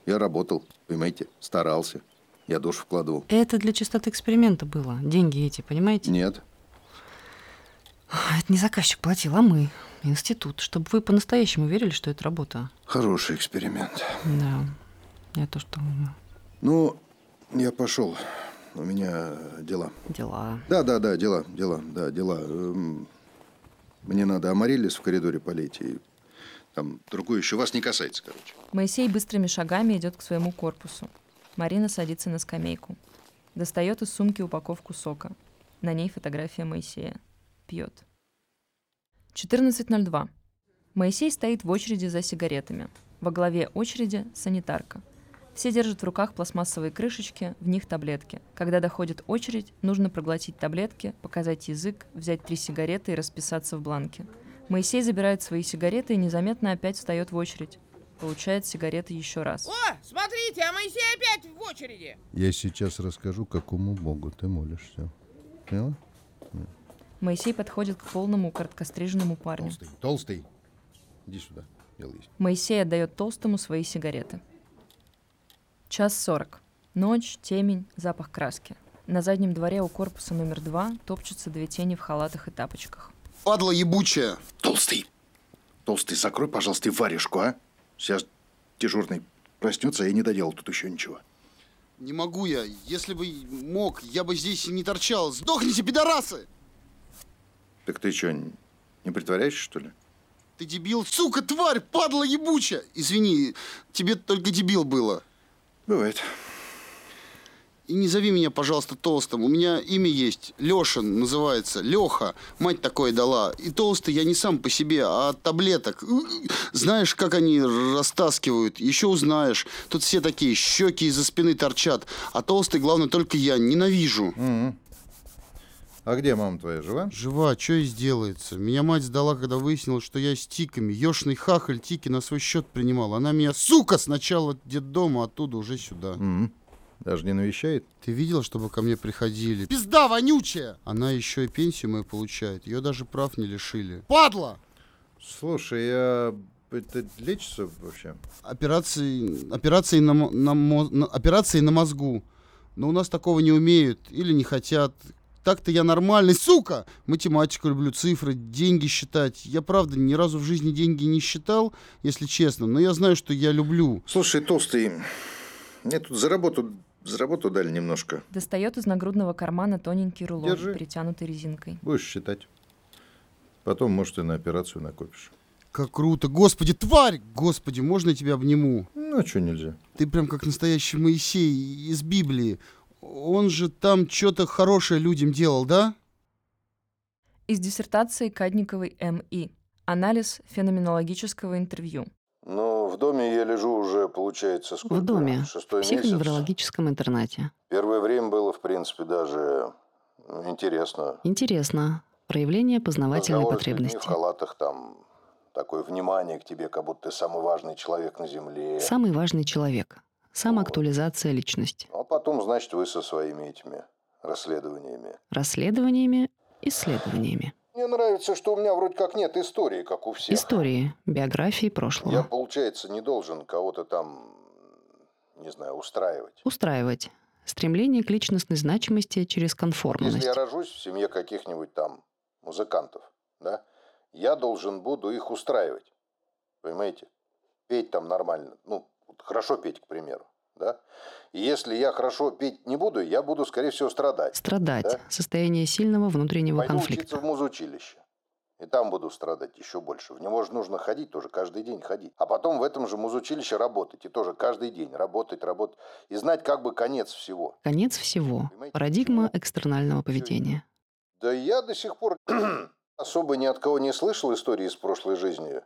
Я работал, понимаете, старался. Я душу вкладывал. Это для чистоты эксперимента было. Деньги эти, понимаете? Нет. Это не заказчик платил, а мы. Институт. Чтобы вы по-настоящему верили, что это работа. Хороший эксперимент. Да. Я то, что... Ну, я пошел. У меня дела. Дела. Да, да, да, дела, дела, да, дела. Эм, Мне надо амарилис в коридоре полить и там другое еще вас не касается, короче. Моисей быстрыми шагами идет к своему корпусу. Марина садится на скамейку. Достает из сумки упаковку сока. На ней фотография Моисея. Пьет. 14.02. Моисей стоит в очереди за сигаретами. Во главе очереди санитарка. Все держат в руках пластмассовые крышечки, в них таблетки. Когда доходит очередь, нужно проглотить таблетки, показать язык, взять три сигареты и расписаться в бланке. Моисей забирает свои сигареты и незаметно опять встает в очередь. Получает сигареты еще раз. О, смотрите, а Моисей опять в очереди. Я сейчас расскажу, какому богу ты молишься. Поняла? Моисей подходит к полному короткостриженному парню. Толстый. Иди сюда. Делай есть. Моисей отдает толстому свои сигареты. Час сорок. Ночь, темень, запах краски. На заднем дворе у корпуса номер два топчутся две тени в халатах и тапочках. Падла ебучая. Толстый. Толстый, закрой, пожалуйста, варежку, а? Сейчас дежурный проснется, а я не доделал тут еще ничего. Не могу я. Если бы мог, я бы здесь не торчал. Сдохните, пидорасы! Так ты что, не притворяешься, что ли? Ты дебил, сука, тварь, падла ебучая! Извини, тебе только дебил было. Бывает. И не зови меня, пожалуйста, толстым. У меня имя есть. Лешин называется. Леха. Мать такое дала. И толстый я не сам по себе, а от таблеток. Знаешь, как они растаскивают? Еще узнаешь. Тут все такие, щеки из-за спины торчат. А толстый, главное, только я. Ненавижу. А где мама твоя, жива? Жива, что и сделается. Меня мать сдала, когда выяснилась, что я с тиками. Ёшный хахаль тики на свой счет принимал. Она меня, сука, сначала детдома, оттуда уже сюда. Даже не навещает? Ты видела, чтобы ко мне приходили? Пизда вонючая! Она еще и пенсию мою получает. Ее даже прав не лишили. Падла! Слушай, я... Это лечится вообще? Операции, операции, на, на, на- операции на мозгу. Но у нас такого не умеют или не хотят. Так-то я нормальный, сука! Математику люблю, цифры, деньги считать. Я, правда, ни разу в жизни деньги не считал, если честно, но я знаю, что я люблю. Слушай, толстый, мне тут за работу, за работу дали немножко. Достает из нагрудного кармана тоненький рулон, Держи. перетянутый резинкой. Будешь считать. Потом, может, и на операцию накопишь. Как круто. Господи, тварь! Господи, можно я тебя обниму? Ну, а что нельзя? Ты прям как настоящий Моисей из Библии. Он же там что-то хорошее людям делал, да? Из диссертации Кадниковой М.И. Анализ феноменологического интервью. Ну, в доме я лежу уже, получается, сколько? В доме. В Шестой месяц. психоневрологическом интернате. Первое время было, в принципе, даже ну, интересно. Интересно. Проявление познавательной Разговоры с людьми потребности. в халатах, там, такое внимание к тебе, как будто ты самый важный человек на земле. Самый важный человек. Самоактуализация личности. А потом, значит, вы со своими этими расследованиями. Расследованиями, исследованиями. Мне нравится, что у меня вроде как нет истории, как у всех. Истории, биографии прошлого. Я, получается, не должен кого-то там, не знаю, устраивать. Устраивать. Стремление к личностной значимости через конформность. Если я рожусь в семье каких-нибудь там музыкантов, да, я должен буду их устраивать. Понимаете? Петь там нормально. Ну, хорошо петь, к примеру. Да? И если я хорошо петь не буду, я буду, скорее всего, страдать. Страдать. Да? Состояние сильного внутреннего Пойду конфликта. учиться в музучилище. И там буду страдать еще больше. В него же нужно ходить тоже, каждый день ходить. А потом в этом же музучилище работать. И тоже каждый день работать, работать. И знать как бы конец всего. Конец всего. Парадигма экстернального поведения. Да я до сих пор [CLEARS THROAT] особо ни от кого не слышал истории из прошлой жизни.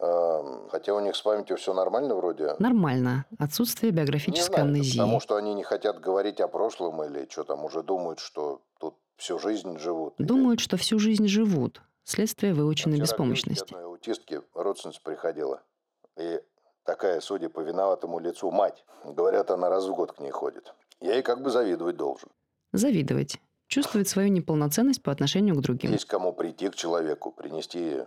Эм, Хотя у них с памятью все нормально вроде. Нормально. Отсутствие Не биографической знаю, это амнезии. потому что они не хотят говорить о прошлом или что там уже думают, что тут всю жизнь живут. Думают, что всю жизнь живут. Следствие выученной к беспомощности. одной аутистке родственница приходила. И такая, судя по виноватому лицу, мать. Говорят, она раз в год к ней ходит. Я ей как бы завидовать должен. Завидовать. Чувствовать свою неполноценность по отношению к другим. Есть кому прийти к человеку, принести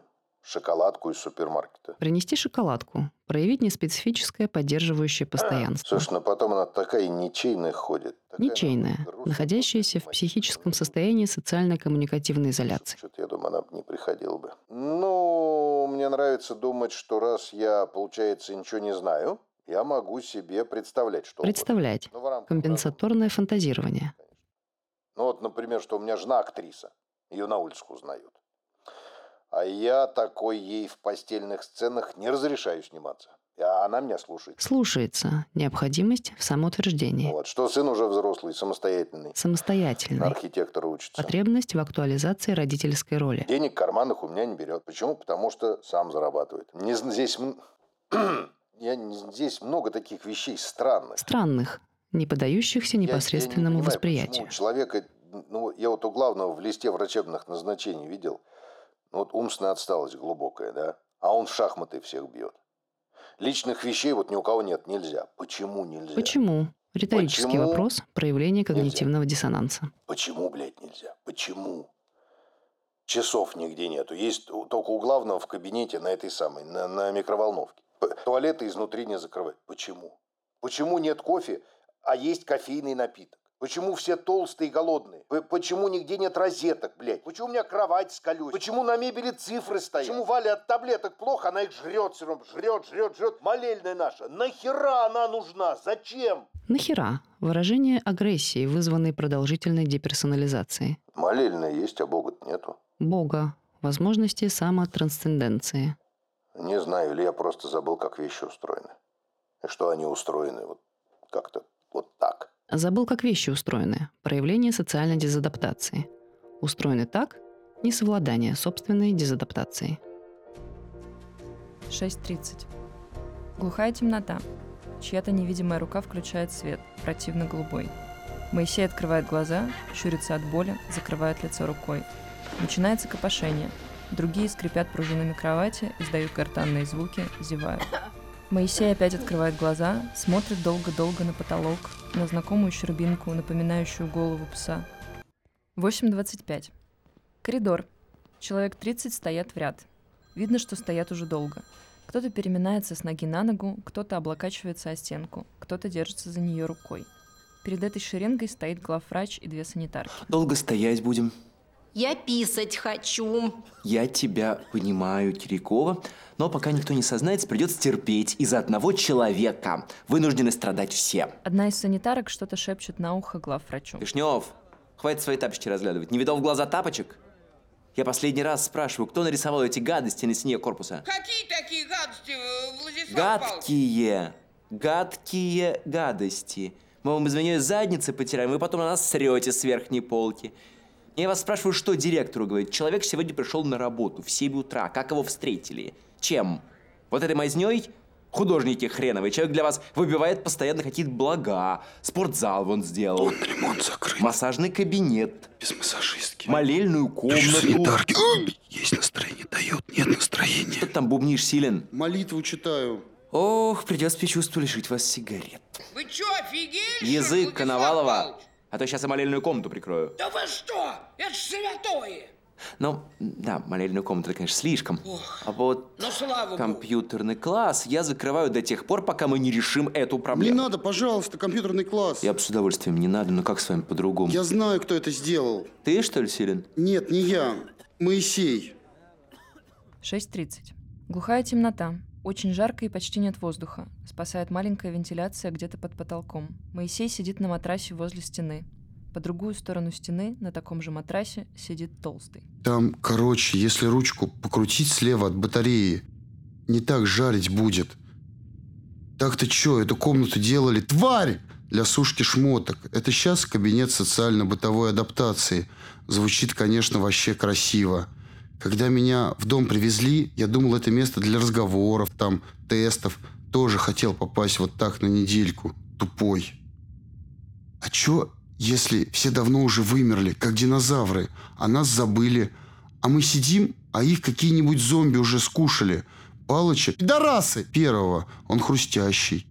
шоколадку из супермаркета. Принести шоколадку. Проявить неспецифическое поддерживающее постоянство. Слушай, ну потом она такая ничейная ходит. Ничейная. Находящаяся в психическом состоянии социально-коммуникативной изоляции. Что-то, я думаю, она бы не приходила бы. Ну, мне нравится думать, что раз я, получается, ничего не знаю, я могу себе представлять, что. Представлять. Ну, Компенсаторное фантазирование. Ну вот, например, что у меня жена актриса. Ее на улицах узнают. А я такой ей в постельных сценах не разрешаю сниматься. А она меня слушает. Слушается. Необходимость в самоутверждении. Вот, что сын уже взрослый, самостоятельный. На Самостоятельный. архитектора учится. Потребность в актуализации родительской роли. Денег карманных у меня не берет. Почему? Потому что сам зарабатывает. Не здесь, [CLEARS THROAT] я, здесь много таких вещей странных. Странных, не поддающихся Я- я не непосредственному понимаю, восприятию. почему у человека, ну, я вот у главного в листе врачебных назначений видел, ну, вот умственная отсталость глубокая, да, а он в шахматы всех бьет. Личных вещей вот ни у кого нет, нельзя. Почему нельзя? Почему? Риторический Почему вопрос проявления когнитивного диссонанса. Почему, блядь, нельзя? Почему? Часов нигде нету. Есть только у главного в кабинете на этой самой, на, на микроволновке. Туалеты изнутри не закрывают. Почему? Почему нет кофе, а есть кофейный напиток? Почему все толстые и голодные? Почему нигде нет розеток, блядь? Почему у меня кровать с колесиком? Почему на мебели цифры стоят? Почему Валя от таблеток плохо, она их жрет все равно, жрет, жрет, жрет. Молельная наша. Нахера она нужна? Зачем? Нахера? Выражение агрессии, вызванной продолжительной деперсонализацией. Молельная есть, а Бога нету. Бога. Возможности самотрансценденции. Не знаю, или я просто забыл, как вещи устроены. И что они устроены вот как-то вот так. Забыл, как вещи устроены. Проявление социальной дезадаптации. Устроены так – несовладание собственной дезадаптацией. 6.30. Глухая темнота. Чья-то невидимая рука включает свет, противно голубой. Моисей открывает глаза, щурится от боли, закрывает лицо рукой. Начинается копошение. Другие скрипят пружинами кровати, издают гортанные звуки, зевают. Моисей опять открывает глаза, смотрит долго-долго на потолок, на знакомую щербинку, напоминающую голову пса. 8.25. Коридор. Человек 30 стоят в ряд. Видно, что стоят уже долго. Кто-то переминается с ноги на ногу, кто-то облокачивается о стенку, кто-то держится за нее рукой. Перед этой шеренгой стоит главврач и две санитарки. Долго стоять будем. Я писать хочу. Я тебя понимаю, Кирякова, но пока никто не сознается, придется терпеть. Из-за одного человека вынуждены страдать все. Одна из санитарок что-то шепчет на ухо главврачу. Вишнев, хватит свои тапочки разглядывать. Не видал в глаза тапочек? Я последний раз спрашиваю, кто нарисовал эти гадости на стене корпуса? Какие такие гадости, э, Владислав Павлович? Гадкие, гадкие гадости. Мы вам, извиняюсь, задницы потираем, вы потом на нас срете с верхней полки. Я вас спрашиваю, что директору говорит? Человек сегодня пришел на работу в 7 утра. Как его встретили? Чем? Вот этой мазней? Художники хреновые. Человек для вас выбивает постоянно какие-то блага. Спортзал вон сделал. Он ремонт закрыт. Массажный кабинет. Без массажистки. Молельную комнату. Есть настроение, дает, нет настроения. Что ты там бубнишь, Силен? Молитву читаю. Ох, придется чувству лишить вас сигарет. Вы что, офигели? Язык Владислав Коновалова. Павлович? А то сейчас я молельную комнату прикрою. Да вы что? Это ж святое. Ну, да, молельную комнату, это, конечно, слишком. А вот Ну, слава богу. компьютерный класс я закрываю до тех пор, пока мы не решим эту Не проблему. надо, пожалуйста, компьютерный класс. Я бы с удовольствием не надо, но как с вами по-другому? Я знаю, кто это сделал. Ты, что ли, Силен? Нет, не я. Моисей. 6.30. Глухая темнота. Очень жарко и почти нет воздуха. Спасает маленькая вентиляция где-то под потолком. Моисей сидит на матрасе возле стены. По другую сторону стены, на таком же матрасе, сидит толстый. Там, короче, если ручку покрутить слева от батареи, не так жарить будет. Так-то чё, эту комнату делали, тварь! Для сушки шмоток. Это сейчас кабинет социально-бытовой адаптации. Звучит, конечно, вообще красиво. Когда меня в дом привезли, я думал, это место для разговоров, там, тестов. Тоже хотел попасть вот так на недельку. Тупой. А чё, если все давно уже вымерли, как динозавры, а нас забыли, а мы сидим, а их какие-нибудь зомби уже скушали? Палыча, пидорасы! Первого, он хрустящий.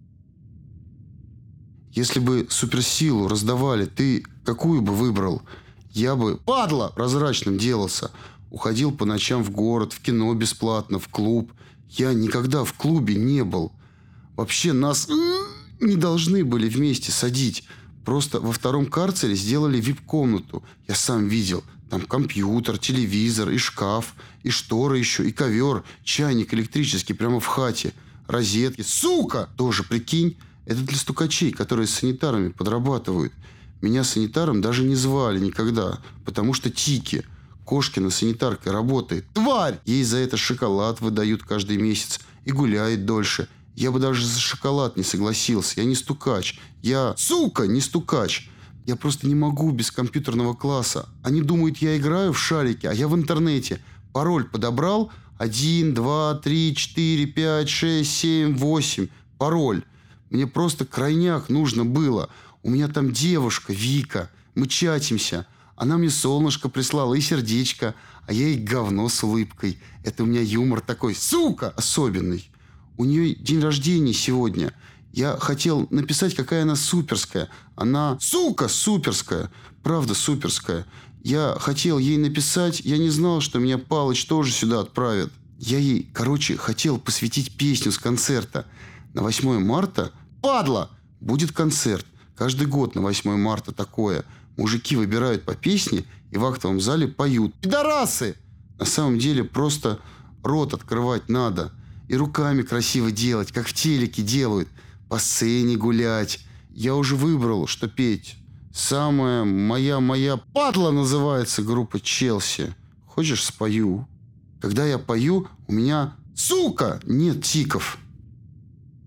Если бы суперсилу раздавали, ты какую бы выбрал? Я бы, падла, прозрачным делался. Уходил по ночам в город, в кино бесплатно, в клуб. Я никогда в клубе не был. Вообще нас не должны были вместе садить. Просто во втором карцере сделали вип-комнату. Я сам видел. Там компьютер, телевизор и шкаф, и шторы еще, и ковер, чайник электрический прямо в хате, розетки. Сука! Тоже, прикинь, это для стукачей, которые с санитарами подрабатывают. Меня санитаром даже не звали никогда, потому что тики. Кошкина санитаркой работает. Тварь! Ей за это шоколад выдают каждый месяц и гуляет дольше. Я бы даже за шоколад не согласился. Я не стукач. Я, сука, не стукач. Я просто не могу без компьютерного класса. Они думают, я играю в шарики, а я в интернете. Пароль подобрал. Один, два, три, четыре, пять, шесть, семь, восемь. Пароль. Мне просто крайняк нужно было. У меня там девушка, Вика. Мы чатимся. Она мне солнышко прислала и сердечко, а я ей говно с улыбкой. Это у меня юмор такой, сука, особенный. У нее день рождения сегодня. Я хотел написать, какая она суперская. Она, сука, суперская. Правда, суперская. Я хотел ей написать, я не знал, что меня Палыч тоже сюда отправит. Я ей, короче, хотел посвятить песню с концерта. На 8 марта, падла, будет концерт. Каждый год на 8 марта такое. Мужики выбирают по песне и в актовом зале поют. Пидорасы! На самом деле просто рот открывать надо. И руками красиво делать, как в телеке делают. По сцене гулять. Я уже выбрал, что петь. Самая моя-моя падла называется группа Челси. Хочешь, спою? Когда я пою, у меня, сука, нет тиков.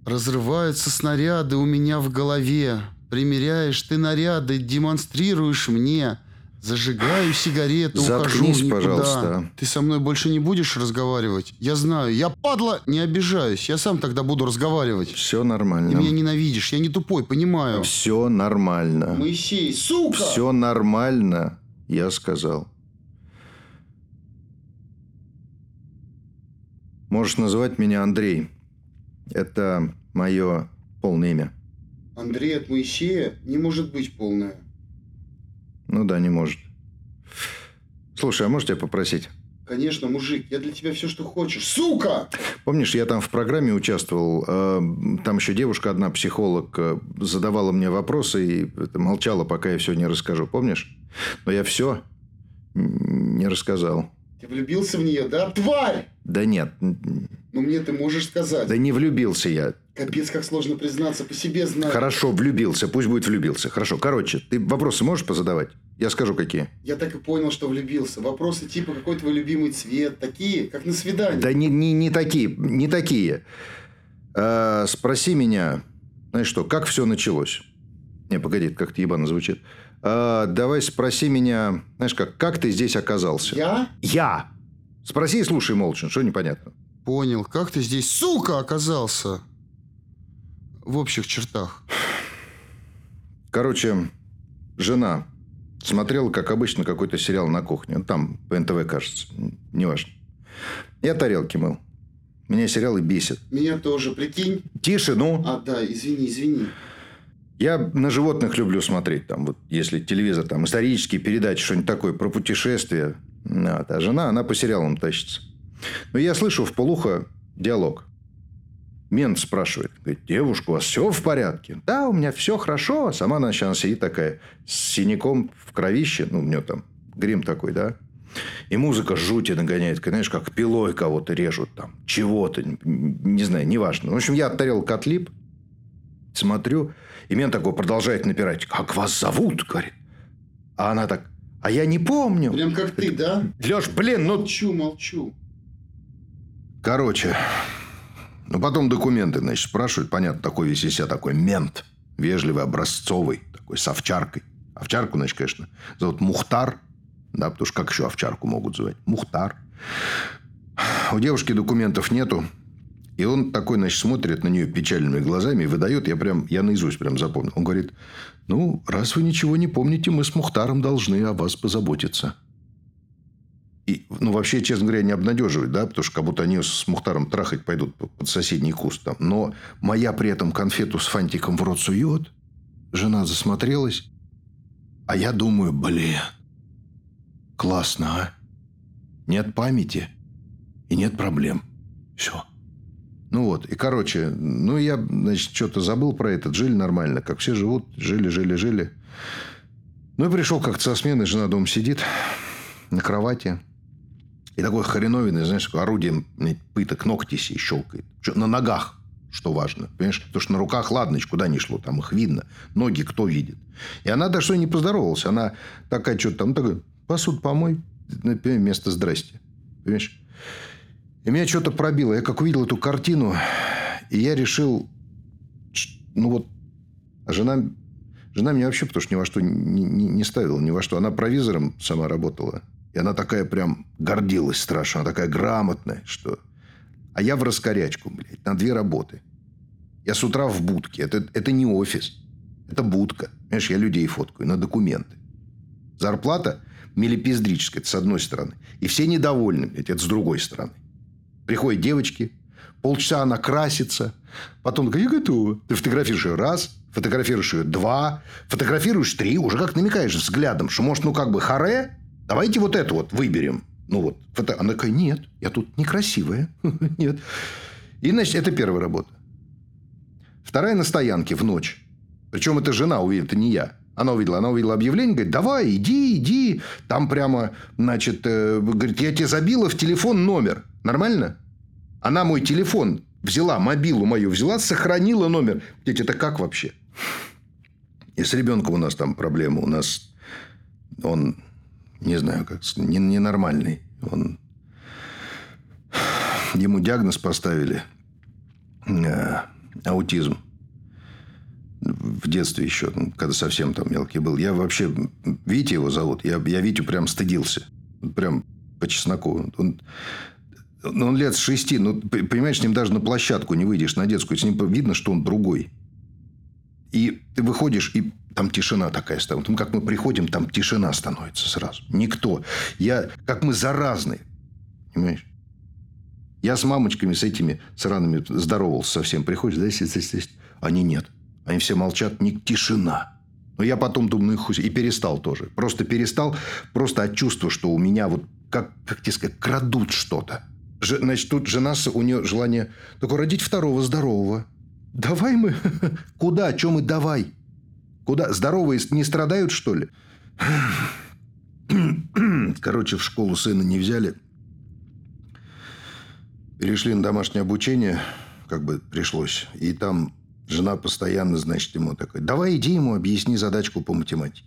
Разрываются снаряды у меня в голове. Примеряешь ты наряды, демонстрируешь мне. Зажигаю сигарету, ухожу в никуда. пожалуйста. Ты со мной больше не будешь разговаривать? Я знаю, я падла, не обижаюсь. Я сам тогда буду разговаривать. Все нормально. Ты меня ненавидишь, я не тупой, понимаю. Все нормально. Моисей, сука! Все нормально, я сказал. Можешь называть меня Андрей. Это мое полное имя. Андрей от Моисея не может быть полное. Ну да, не может. Слушай, а можешь тебя попросить? Конечно, мужик, я для тебя все, что хочешь. Сука! Помнишь, я там в программе участвовал, э, там еще девушка одна, психолог, э, задавала мне вопросы и это, молчала, пока я все не расскажу. Помнишь? Но я все не рассказал. Ты влюбился в нее, да? Тварь! Да нет, Ну мне ты можешь сказать. да не влюбился я. Капец, как сложно признаться, по себе знаю. Хорошо, влюбился, пусть будет влюбился. Хорошо, короче, ты вопросы можешь позадавать? Я скажу, какие. Я так и понял, что влюбился. Вопросы типа, какой твой любимый цвет? Такие, как на свидании. Да не, не, не такие, не такие. А, спроси меня, знаешь что, как все началось? Не, погоди, это как-то ебано звучит. А, давай спроси меня, знаешь как, как ты здесь оказался? Я? Я! Спроси и слушай молча, что непонятно. Понял, как ты здесь, сука, оказался? В общих чертах. Короче, жена смотрела, как обычно, какой-то сериал на кухне. Ну, Там, по НТВ, кажется. Неважно. Я тарелки мыл. Меня сериалы бесят. Меня тоже, прикинь. Тише, ну. А, да, извини, извини. Я на животных люблю смотреть. Там, вот, если телевизор, там, исторические передачи, что-нибудь такое про путешествия. Вот. А жена, она по сериалам тащится. Но я слышу в полухо диалог. Мент спрашивает. Говорит, девушка, у вас все в порядке? Да, у меня все хорошо. А сама она сейчас сидит такая с синяком в кровище. Ну, у нее там грим такой, да. И музыка жути нагоняет, знаешь, как пилой кого-то режут там, чего-то, не, знаю, неважно. В общем, я от тарелок отлип, смотрю, и меня такой продолжает напирать. Как вас зовут? Говорит. А она так, а я не помню. Прям как ты, да? Леш, блин, ну... Молчу, молчу. Короче, ну потом документы, значит, спрашивают. Понятно, такой весь из себя такой мент. Вежливый, образцовый, такой с овчаркой. Овчарку, значит, конечно, зовут Мухтар. Да, потому что как еще овчарку могут звать? Мухтар. У девушки документов нету. И он такой, значит, смотрит на нее печальными глазами и выдает, я прям, я наизусть прям запомнил. Он говорит, ну, раз вы ничего не помните, мы с Мухтаром должны о вас позаботиться. И, ну, вообще, честно говоря, не обнадеживает, да, потому что как будто они с Мухтаром трахать пойдут под соседний куст там. Но моя при этом конфету с фантиком в рот сует. Жена засмотрелась. А я думаю, блин, классно, а? Нет памяти и нет проблем. Все. Ну вот, и короче, ну я, значит, что-то забыл про это. Жили нормально, как все живут. Жили, жили, жили. Ну и пришел как-то со смены, жена дома сидит на кровати. И такой хреновиный, знаешь, орудием пыток ногти себе щелкает. Что, на ногах, что важно. Понимаешь? Потому что на руках, ладно, куда ни шло, там их видно. Ноги кто видит. И она даже не поздоровалась. Она такая что-то там, такая, посуд помой, вместо здрасте. Понимаешь? И меня что-то пробило. Я как увидел эту картину, и я решил, ну вот, а жена, жена меня вообще, потому что ни во что не, не, не ставила, ни во что. Она провизором сама работала. И она такая прям гордилась страшно. Она такая грамотная, что... А я в раскорячку, блядь, на две работы. Я с утра в будке. Это, это не офис. Это будка. Понимаешь, я людей фоткаю на документы. Зарплата милипиздрическая, это с одной стороны. И все недовольны, блядь, это с другой стороны. Приходят девочки, полчаса она красится, потом такая, я готова. Ты фотографируешь ее раз, фотографируешь ее два, фотографируешь три, уже как намекаешь взглядом, что может, ну как бы харе, давайте вот это вот выберем. Ну вот, она такая, нет, я тут некрасивая. [LAUGHS] нет. И, значит, это первая работа. Вторая на стоянке в ночь. Причем это жена увидела, это не я. Она увидела, она увидела объявление, говорит, давай, иди, иди. Там прямо, значит, э, говорит, я тебе забила в телефон номер. Нормально? Она мой телефон взяла, мобилу мою взяла, сохранила номер. Дети, это как вообще? И с ребенком у нас там проблема. У нас он, не знаю, как не, ненормальный. Он... Ему диагноз поставили. Э, аутизм. В детстве еще, ну, когда совсем там мелкий был. Я вообще... Витя его зовут. Я, я Витю прям стыдился. Прям по чесноку. Он ну, он лет с шести. Ну, понимаешь, с ним даже на площадку не выйдешь, на детскую. С ним видно, что он другой. И ты выходишь, и там тишина такая стоит. Там, как мы приходим, там тишина становится сразу. Никто. Я, как мы заразные. Понимаешь? Я с мамочками, с этими сраными здоровался совсем. Приходишь, да, здесь, здесь, здесь. Они нет. Они все молчат. Не, тишина. Но я потом думаю, хуй. И перестал тоже. Просто перестал. Просто от чувства, что у меня вот, как, как тебе сказать, крадут что-то. Значит, тут жена, у нее желание только родить второго здорового. Давай мы. [LAUGHS] Куда? Чем мы давай? Куда? Здоровые не страдают, что ли? [CLEARS THROAT] Короче, в школу сына не взяли. Перешли на домашнее обучение, как бы пришлось. И там жена постоянно, значит, ему такой, давай иди ему объясни задачку по математике.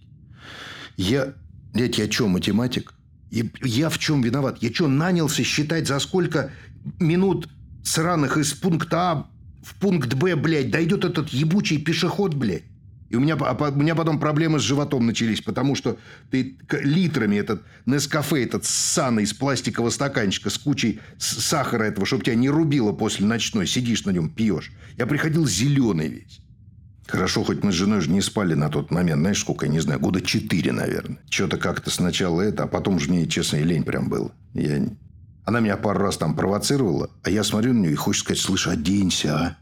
Я, дядь, я что, математик? И я в чем виноват? Я что, нанялся считать, за сколько минут сраных из пункта А в пункт Б, блядь, дойдет этот ебучий пешеход, блядь? И у меня, а, у меня потом проблемы с животом начались, потому что ты литрами этот Нескафе, этот ссаный из пластикового стаканчика с кучей сахара этого, чтобы тебя не рубило после ночной, сидишь на нем, пьешь. Я приходил зеленый весь. Хорошо, хоть мы с женой же не спали на тот момент. Знаешь, сколько, я не знаю, года четыре, наверное. Что-то как-то сначала это, а потом же мне, честно, и лень прям было. Я... Она меня пару раз там провоцировала, а я смотрю на нее и хочется сказать, слышь, оденься, а?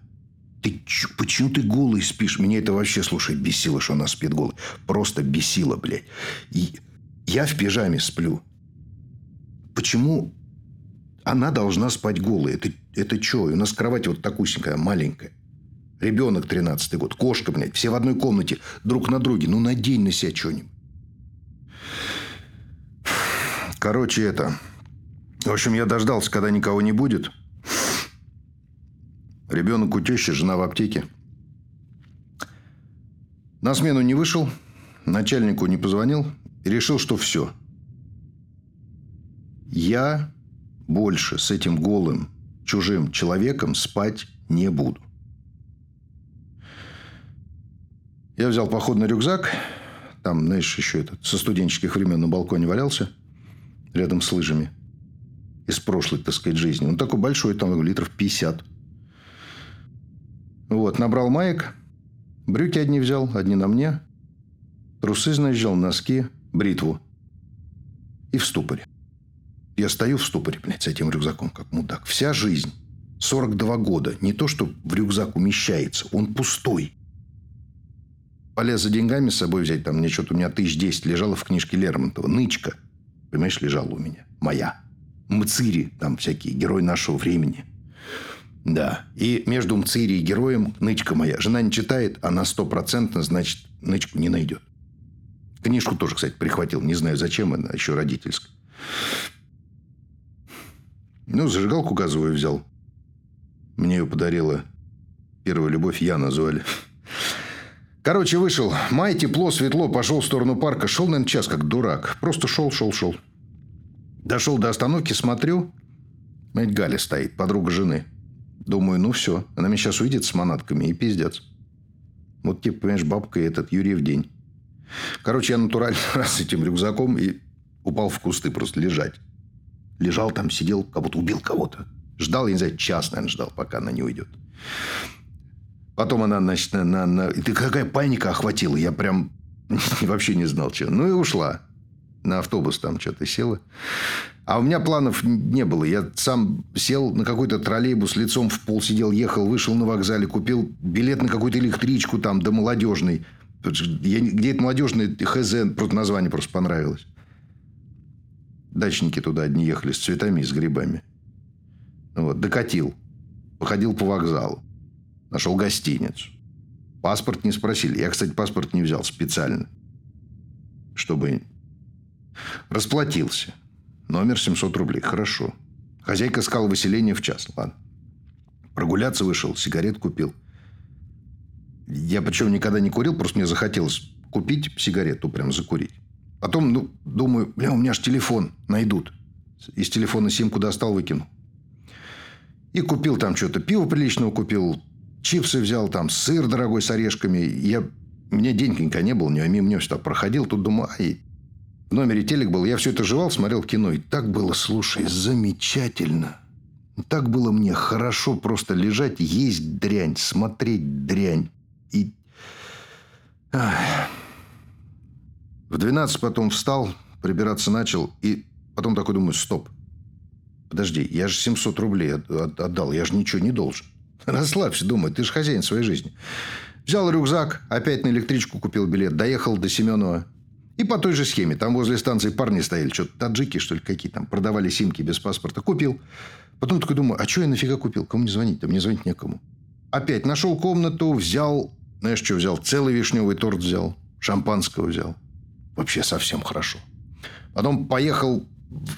Ты чё, почему ты голый спишь? Меня это вообще, слушай, бесило, что она спит голой. Просто бесило, блядь. И я в пижаме сплю. Почему она должна спать голой? Это, это что? У нас кровать вот такусенькая, маленькая. Ребенок 13 год, кошка, блядь, все в одной комнате, друг на друге. Ну, надень на себя что-нибудь. Короче, это... В общем, я дождался, когда никого не будет. Ребенок у тещи, жена в аптеке. На смену не вышел, начальнику не позвонил и решил, что все. Я больше с этим голым, чужим человеком спать не буду. Я взял походный рюкзак. Там, знаешь, еще этот со студенческих времен на балконе валялся. Рядом с лыжами. Из прошлой, так сказать, жизни. Он такой большой, там литров 50. Вот, набрал маек. Брюки одни взял, одни на мне. Трусы, взял, носки, бритву. И в ступоре. Я стою в ступоре, блядь, с этим рюкзаком, как мудак. Вся жизнь. 42 года. Не то, что в рюкзак умещается. Он пустой. Полез за деньгами с собой взять. Там мне что-то у меня тысяч десять лежало в книжке Лермонтова. Нычка. Понимаешь, лежала у меня. Моя. Мцири. Там всякие. Герой нашего времени. Да. И между Мцири и героем нычка моя. Жена не читает, она стопроцентно, значит, нычку не найдет. Книжку тоже, кстати, прихватил. Не знаю, зачем она, еще родительская. Ну, зажигалку газовую взял. Мне ее подарила первая любовь Яна звали. Короче, вышел. Май, тепло, светло. Пошел в сторону парка. Шел, наверное, час, как дурак. Просто шел, шел, шел. Дошел до остановки, смотрю. Мать Галя стоит, подруга жены. Думаю, ну все. Она меня сейчас увидит с манатками и пиздец. Вот, типа, понимаешь, бабка и этот Юрий в день. Короче, я натурально [LAUGHS] раз этим рюкзаком и упал в кусты просто лежать. Лежал там, сидел, как будто убил кого-то. Ждал, я не знаю, час, наверное, ждал, пока она не уйдет. Потом она, значит, на... на, на... И какая паника охватила. Я прям [LAUGHS] вообще не знал, что. Ну и ушла. На автобус там что-то села. А у меня планов не было. Я сам сел на какой-то троллейбус, лицом в пол сидел, ехал, вышел на вокзале, купил билет на какую-то электричку там до молодежной. Я, где это молодежный ХЗ, просто название просто понравилось. Дачники туда одни ехали с цветами и с грибами. Вот, докатил. Походил по вокзалу. Нашел гостиницу. Паспорт не спросили. Я, кстати, паспорт не взял специально. Чтобы... Расплатился. Номер 700 рублей. Хорошо. Хозяйка сказала выселение в час. Ладно. Прогуляться вышел, сигарет купил. Я причем никогда не курил, просто мне захотелось купить сигарету, прям закурить. Потом, ну, думаю, бля, у меня же телефон найдут. Из телефона симку достал, выкинул. И купил там что-то, пиво приличного купил, чипсы взял, там сыр дорогой с орешками. Я, мне деньгенька не было, не мимо мне все так проходил. Тут думаю, ай, в номере телек был. Я все это жевал, смотрел кино. И так было, слушай, замечательно. Так было мне хорошо просто лежать, есть дрянь, смотреть дрянь. И... Ах. В 12 потом встал, прибираться начал. И потом такой думаю, стоп. Подожди, я же 700 рублей отдал, я же ничего не должен. [LAUGHS] Расслабься, думаю, ты же хозяин своей жизни. Взял рюкзак, опять на электричку купил билет, доехал до Семенова. И по той же схеме. Там возле станции парни стояли, что-то таджики, что ли, какие там. Продавали симки без паспорта. Купил. Потом такой думаю, а что я нафига купил? Кому мне звонить-то? Мне звонить некому. Опять нашел комнату, взял... Знаешь, что взял? Целый вишневый торт взял. Шампанского взял. Вообще совсем хорошо. Потом поехал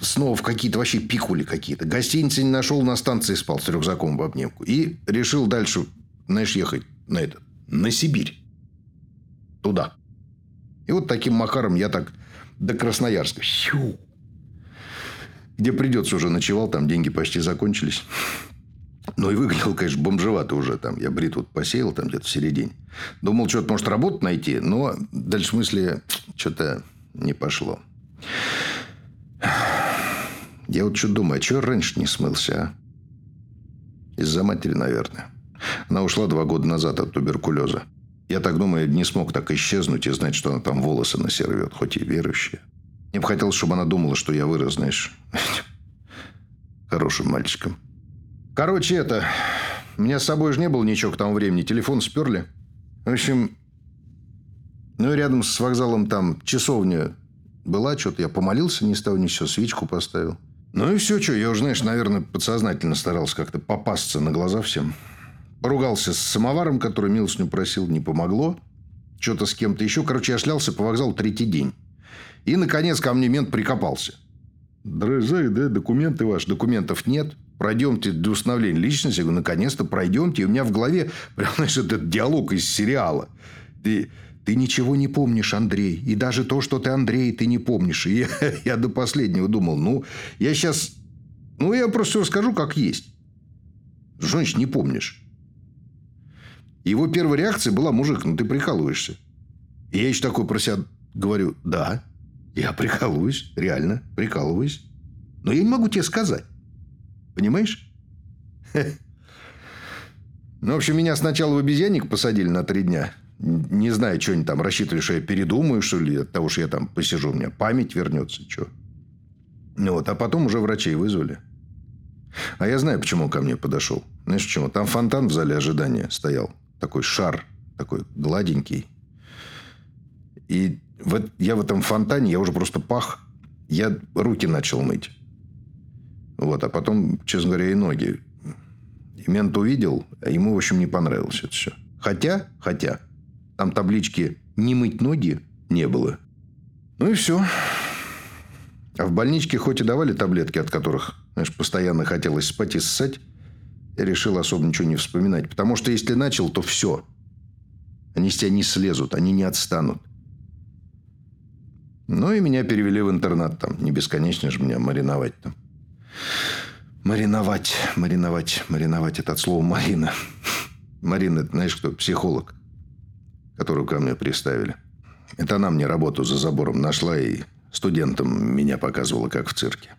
снова в какие-то вообще пикули какие-то. Гостиницы не нашел, на станции спал с рюкзаком в обнимку. И решил дальше, знаешь, ехать на это, на Сибирь. Туда. И вот таким макаром я так до Красноярска. Щу. Где придется уже ночевал, там деньги почти закончились. Ну, и выглядел, конечно, бомжевато уже. Там я бритву посеял там где-то в середине. Думал, что-то, может, работу найти. Но дальше в смысле что-то не пошло. Я вот что думаю, а что раньше не смылся, а? Из-за матери, наверное. Она ушла два года назад от туберкулеза. Я так думаю, не смог так исчезнуть и знать, что она там волосы на себе рвет, хоть и верующая. Мне бы хотелось, чтобы она думала, что я вырос, знаешь, [LAUGHS] хорошим мальчиком. Короче, это... У меня с собой же не было ничего к тому времени. Телефон сперли. В общем, ну и рядом с вокзалом там часовня была. Что-то я помолился ни с того ни с сего, свечку поставил. Ну и все, что, я уже, знаешь, наверное, подсознательно старался как-то попасться на глаза всем. Поругался с самоваром, который милостню просил, не помогло. Что-то с кем-то еще. Короче, я шлялся по вокзалу третий день. И, наконец, ко мне мент прикопался. Дрожай, да, документы ваши. Документов нет. Пройдемте для установления личности. Я говорю, наконец-то пройдемте. И у меня в голове прям, [LAUGHS] знаешь, этот диалог из сериала. Ты, ты ничего не помнишь, Андрей. И даже то, что ты Андрей, ты не помнишь. И я, [LAUGHS] я до последнего думал, ну, я сейчас... Ну, я просто расскажу, как есть. Значит не помнишь? Его первая реакция была, мужик, ну ты прикалываешься. И я еще такой про себя говорю, да, я прикалываюсь, реально прикалываюсь. Но я не могу тебе сказать. Понимаешь? Ну, в общем, меня сначала в обезьянник посадили на три дня. Не знаю, что они там рассчитывали, что я передумаю, что ли, от того, что я там посижу, у меня память вернется, что. Ну вот, а потом уже врачей вызвали. А я знаю, почему он ко мне подошел. Знаешь, почему? Там фонтан в зале ожидания стоял. Такой шар, такой гладенький. И в, я в этом фонтане, я уже просто пах. Я руки начал мыть. Вот, а потом, честно говоря, и ноги. И мент увидел, а ему, в общем, не понравилось это все. Хотя, хотя, там таблички «не мыть ноги» не было. Ну и все. А в больничке хоть и давали таблетки, от которых, знаешь, постоянно хотелось спать и ссать, решил особо ничего не вспоминать. Потому что если начал, то все. Они с тебя не слезут, они не отстанут. Ну и меня перевели в интернат там. Не бесконечно же меня мариновать там. Мариновать, мариновать, мариновать. Это от слова Марина. [LAUGHS] Марина, это знаешь кто? Психолог, которую ко мне приставили. Это она мне работу за забором нашла и студентам меня показывала, как в цирке.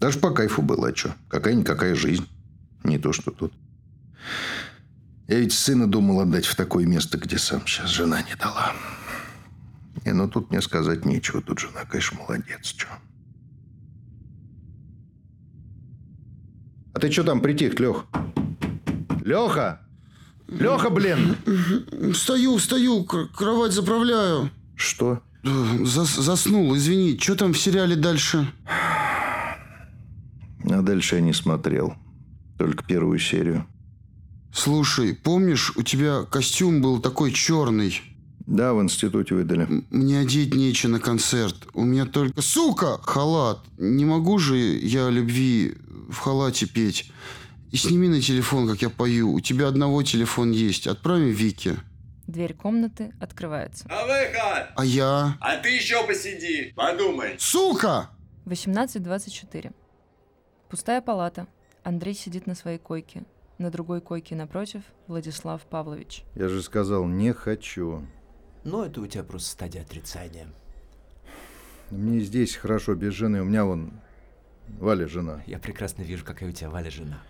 Даже по кайфу было, а что? Какая-никакая жизнь. Не то, что тут. Я ведь сына думал отдать в такое место, где сам сейчас жена не дала. И ну тут мне сказать нечего. Тут жена, конечно, молодец. Что? А ты что там притих, Лех? Леха! Леха, блин! Стою, стою, кр- кровать заправляю. Что? Зас- заснул, извини. Что там в сериале дальше? А дальше я не смотрел. Только первую серию. Слушай, помнишь, у тебя костюм был такой черный? Да, в институте выдали. Мне одеть нечего на концерт. У меня только... Сука! Халат! Не могу же я о любви в халате петь. И сними на телефон, как я пою. У тебя одного телефон есть. Отправим Вике. Дверь комнаты открывается. На выход! А я? А ты еще посиди, подумай. Сука! 18.24. Пустая палата. Андрей сидит на своей койке. На другой койке напротив Владислав Павлович. Я же сказал, не хочу. Ну, это у тебя просто стадия отрицания. Мне здесь хорошо, без жены. У меня вон Валя жена. Я прекрасно вижу, какая у тебя Валя жена.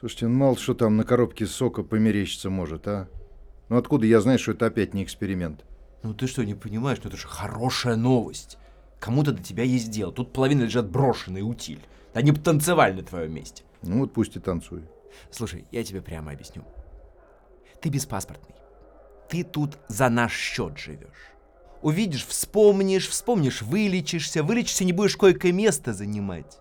Слушайте, ну мало что там на коробке сока померещиться может, а? Ну откуда я знаю, что это опять не эксперимент? Ну ты что, не понимаешь, ну это же хорошая новость. Кому-то до тебя есть дело. Тут половина лежат брошенные утиль. Они бы танцевали на твоем месте. Ну вот пусть и танцуй. Слушай, я тебе прямо объясню. Ты беспаспортный. Ты тут за наш счет живешь. Увидишь, вспомнишь, вспомнишь, вылечишься, вылечишься, не будешь койко-место занимать.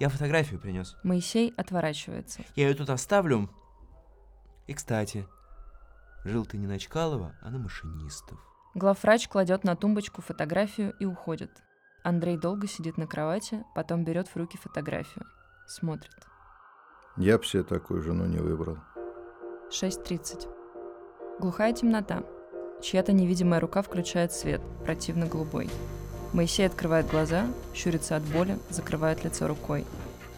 Я фотографию принес. Моисей отворачивается. Я ее тут оставлю. И, кстати, жил ты не на Чкалова, а на машинистов. Главврач кладет на тумбочку фотографию и уходит. Андрей долго сидит на кровати, потом берет в руки фотографию. Смотрит. Я бы себе такую жену не выбрал. 6.30. Глухая темнота. Чья-то невидимая рука включает свет, противно голубой. Моисей открывает глаза, щурится от боли, закрывает лицо рукой.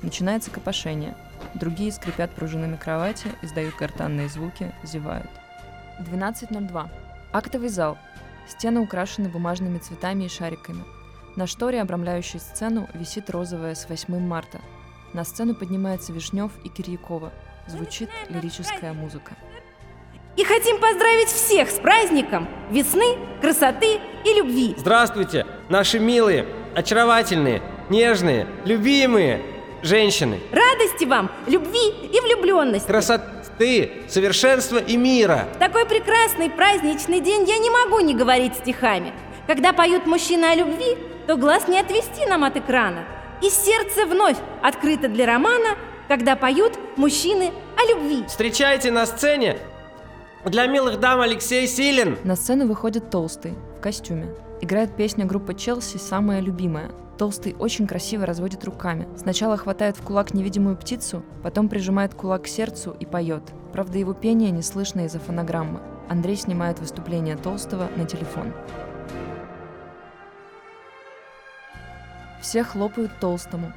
Начинается копошение. Другие скрипят пружинами кровати, издают гортанные звуки, зевают. 12.02. Актовый зал. Стены украшены бумажными цветами и шариками. На шторе, обрамляющей сцену, висит розовая с 8 марта. На сцену поднимается Вишнев и Кирьякова. Звучит лирическая музыка. И хотим поздравить всех с праздником весны, красоты и любви. Здравствуйте, наши милые, очаровательные, нежные, любимые женщины. Радости вам, любви и влюбленности. Красоты, совершенства и мира. В такой прекрасный праздничный день я не могу не говорить стихами. Когда поют мужчины о любви, то глаз не отвести нам от экрана. И сердце вновь открыто для романа, когда поют мужчины о любви. Встречайте на сцене для милых дам Алексей Силин. На сцену выходит толстый, в костюме. Играет песня группы Челси «Самая любимая». Толстый очень красиво разводит руками. Сначала хватает в кулак невидимую птицу, потом прижимает кулак к сердцу и поет. Правда, его пение не слышно из-за фонограммы. Андрей снимает выступление Толстого на телефон. Все хлопают Толстому.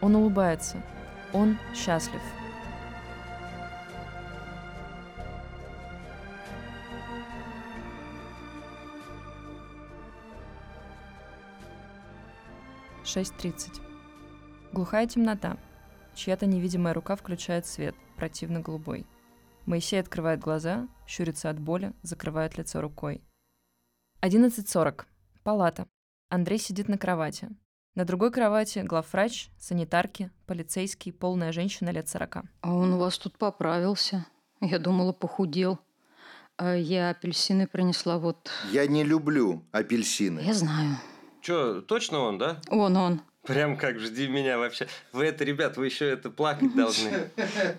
Он улыбается. Он счастлив. Шесть тридцать. Глухая темнота. Чья-то невидимая рука включает свет, противно голубой. Моисей открывает глаза, щурится от боли, закрывает лицо рукой. 11.40. Палата. Андрей сидит на кровати. На другой кровати главврач, санитарки, полицейский, полная женщина лет 40. А он у вас тут поправился. Я думала, похудел. А я апельсины принесла вот... Я не люблю апельсины. Я знаю. Че, точно он, да? Он, он. Прям как жди меня вообще. Вы это, ребят, вы еще это плакать должны.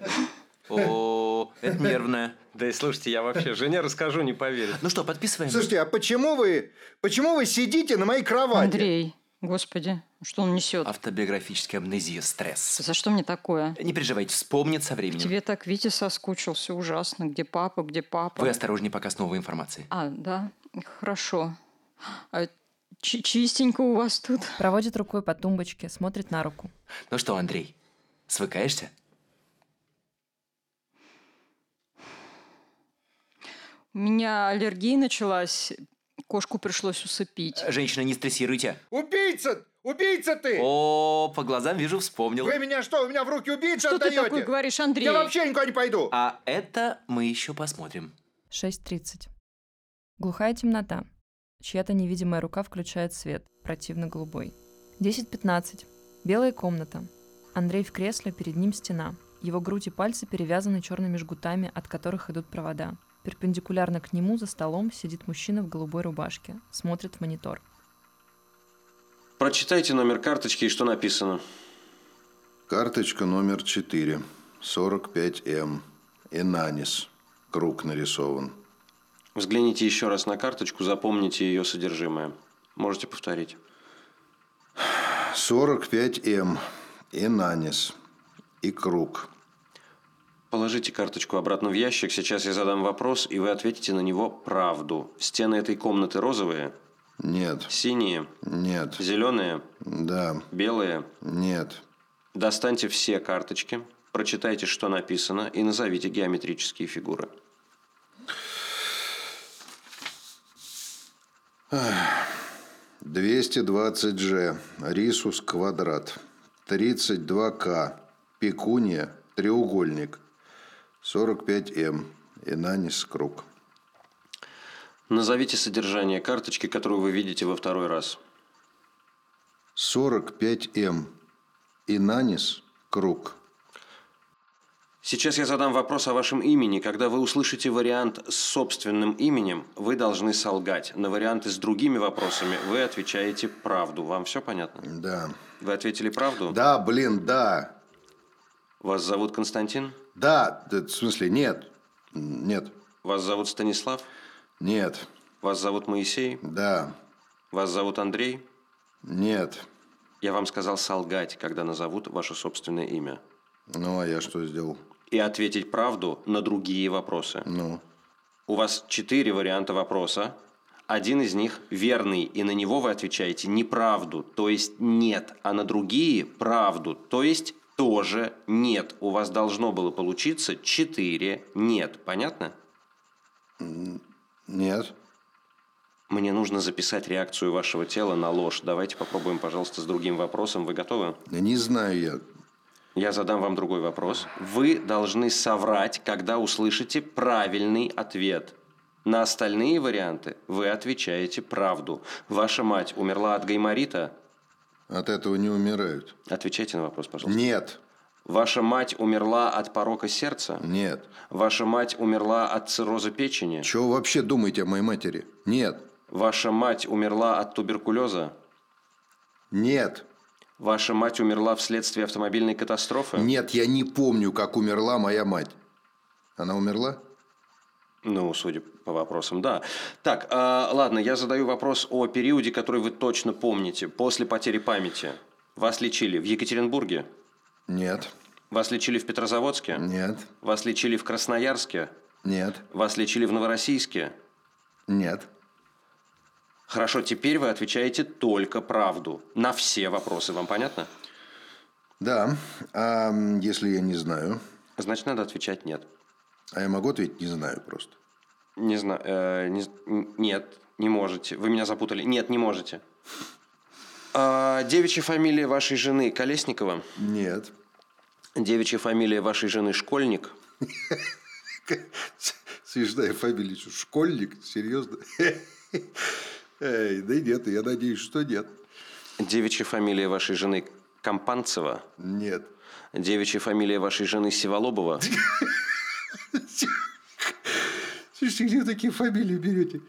[LAUGHS] О, это нервное. Да и слушайте, я вообще жене расскажу, не поверит. Ну что, подписываем? Слушайте, а почему вы, почему вы сидите на моей кровати? Андрей, господи, что он несет? Автобиографическая амнезия, стресс. За что мне такое? Не переживайте, вспомнит со временем. Тебе так Витя соскучился ужасно. Где папа, где папа? Вы осторожнее пока с новой информацией. А, да, хорошо. А чи- чистенько у вас тут. Проводит рукой по тумбочке, смотрит на руку. Ну что, Андрей, свыкаешься? У меня аллергия началась. Кошку пришлось усыпить. Женщина, не стрессируйте. Убийца! Убийца ты! О, по глазам вижу, вспомнил. Вы меня что, у меня в руки убийца Что ты отдаете? такое говоришь, Андрей? Я вообще никуда не пойду. А это мы еще посмотрим. 6.30. Глухая темнота. Чья-то невидимая рука включает свет, противно голубой. 10.15. Белая комната. Андрей в кресле, перед ним стена. Его грудь и пальцы перевязаны черными жгутами, от которых идут провода. Перпендикулярно к нему за столом сидит мужчина в голубой рубашке, смотрит в монитор. Прочитайте номер карточки и что написано. Карточка номер 4. 45М. Инанис. Круг нарисован. Взгляните еще раз на карточку, запомните ее содержимое. Можете повторить. 45М. Инанис. И круг. Положите карточку обратно в ящик. Сейчас я задам вопрос, и вы ответите на него правду. Стены этой комнаты розовые? Нет. Синие? Нет. Зеленые? Да. Белые? Нет. Достаньте все карточки, прочитайте, что написано, и назовите геометрические фигуры. Ах. 220G. Рисус квадрат. 32К. Пекуния. Треугольник. 45М. Инанис круг. Назовите содержание карточки, которую вы видите во второй раз. 45М. Инанис круг. Сейчас я задам вопрос о вашем имени. Когда вы услышите вариант с собственным именем, вы должны солгать. На варианты с другими вопросами вы отвечаете правду. Вам все понятно? Да. Вы ответили правду? Да, блин, да. Вас зовут Константин? Да, да, в смысле, нет. Нет. Вас зовут Станислав? Нет. Вас зовут Моисей? Да. Вас зовут Андрей? Нет. Я вам сказал солгать, когда назовут ваше собственное имя. Ну, а я что сделал? И ответить правду на другие вопросы. Ну? У вас четыре варианта вопроса. Один из них верный, и на него вы отвечаете неправду, то есть нет, а на другие правду, то есть тоже нет. У вас должно было получиться четыре нет. Понятно? Нет. Мне нужно записать реакцию вашего тела на ложь. Давайте попробуем, пожалуйста, с другим вопросом. Вы готовы? Да не знаю я. Я задам вам другой вопрос. Вы должны соврать, когда услышите правильный ответ. На остальные варианты вы отвечаете правду. Ваша мать умерла от гайморита? От этого не умирают. Отвечайте на вопрос, пожалуйста. Нет. Ваша мать умерла от порока сердца? Нет. Ваша мать умерла от цирроза печени? Чего вы вообще думаете о моей матери? Нет. Ваша мать умерла от туберкулеза? Нет. Ваша мать умерла вследствие автомобильной катастрофы? Нет, я не помню, как умерла моя мать. Она умерла? Ну, судя по вопросам, да. Так, а, ладно, я задаю вопрос о периоде, который вы точно помните. После потери памяти. Вас лечили в Екатеринбурге? Нет. Вас лечили в Петрозаводске? Нет. Вас лечили в Красноярске? Нет. Вас лечили в Новороссийске? Нет. Хорошо, теперь вы отвечаете только правду. На все вопросы. Вам понятно? Да. А если я не знаю? Значит, надо отвечать нет. А я могу ответить не знаю просто? Не знаю. э, не нет, не можете. Вы меня запутали. Нет, не можете. А, девичья фамилия вашей жены Колесникова? Нет. Девичья фамилия вашей жены Школьник? [LAUGHS] Смешная фамилия. Школьник? Серьезно? [LAUGHS] Да нет, я надеюсь, что нет. Девичья фамилия вашей жены Компанцева? Нет. Девичья фамилия вашей жены Сиволобова? [LAUGHS] Слушайте, где вы такие фамилии берете?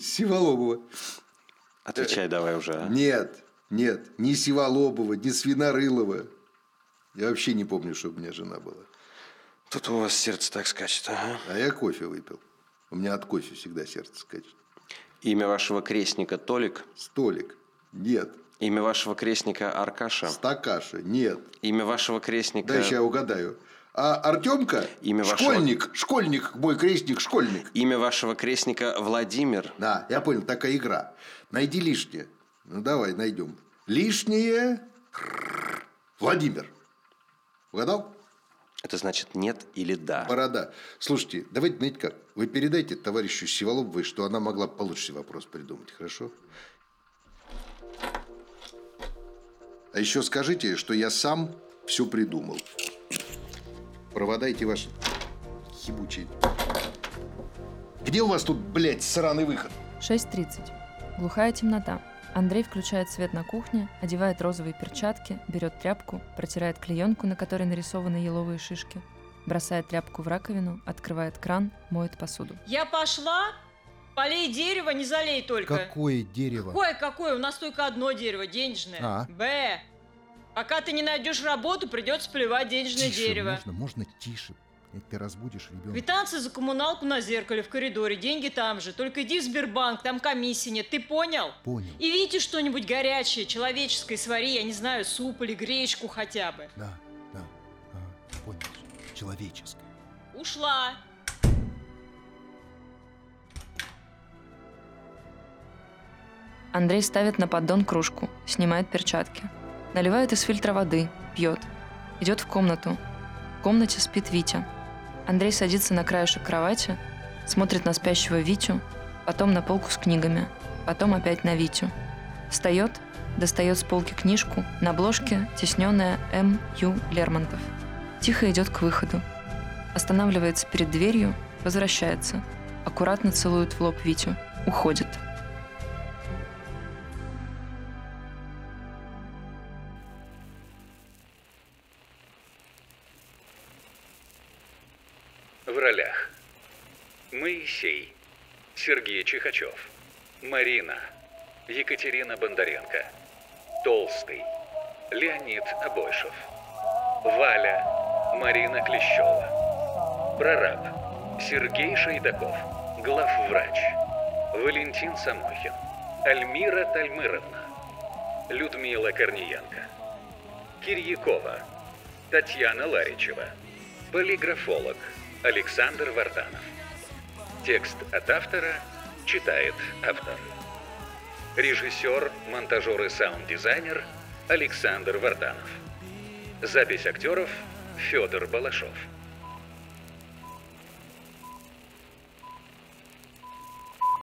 Сиволобова. Отвечай давай уже. а. Нет, нет, ни Сиволобова, ни Свинорылова. Я вообще не помню, что у меня жена была. Тут у вас сердце так скачет, ага. А я кофе выпил. У меня от кофе всегда сердце скачет. Имя вашего крестника Толик? Столик. Нет. Имя вашего крестника Аркаша? Стакаша. Нет. Имя вашего крестника... Сейчас я угадаю. А Артемка? Имя вашего- Школьник. Школьник. Мой крестник школьник. Имя вашего крестника Владимир? Да, я понял, такая игра. Найди лишнее. Ну, давай, найдем. Лишнее. Владимир. Угадал? Это значит нет или да? Борода. Слушайте, давайте, знаете как, вы передайте товарищу Сиволобовой, что она могла получше вопрос придумать, хорошо? А еще скажите, что я сам все придумал. Провода эти ваши ебучие. Где у вас тут, блядь, сраный выход? 6.30. Глухая темнота. Андрей включает свет на кухне, одевает розовые перчатки, берет тряпку, протирает клеенку, на которой нарисованы еловые шишки, бросает тряпку в раковину, открывает кран, моет посуду. Я пошла, полей дерево, не залей только. Какое дерево? Какое-какое? У нас только одно дерево, денежное. А. Б. Пока ты не найдешь работу, придется плевать денежное Тише, дерево. можно, можно тише. Ты разбудишь ребенка. Квитанция за коммуналку на зеркале в коридоре, деньги там же. Только иди в Сбербанк, там комиссии нет, ты понял? Понял. И видите что-нибудь горячее, человеческое свари, я не знаю, суп или гречку хотя бы. Да, да, а, понял. Человеческое. Ушла. Андрей ставит на поддон кружку, снимает перчатки. Наливает из фильтра воды, пьет. Идет в комнату. В комнате спит Витя. Андрей садится на краешек кровати, смотрит на спящего Витю, потом на полку с книгами, потом опять на Витю. Встает, достает с полки книжку, на обложке тесненная М. Ю. Лермонтов. Тихо идет к выходу. Останавливается перед дверью, возвращается. Аккуратно целует в лоб Витю. Уходит. Моисей. Сергей Чихачев. Марина. Екатерина Бондаренко. Толстый. Леонид Обойшев. Валя. Марина Клещева. Прораб. Сергей Шейдаков. Главврач. Валентин Самохин. Альмира Тальмыровна. Людмила Корниенко. Кирьякова. Татьяна Ларичева. Полиграфолог Александр Варданов. Текст от автора читает автор. Режиссер, монтажер и саунд-дизайнер Александр Варданов. Запись актеров Федор Балашов.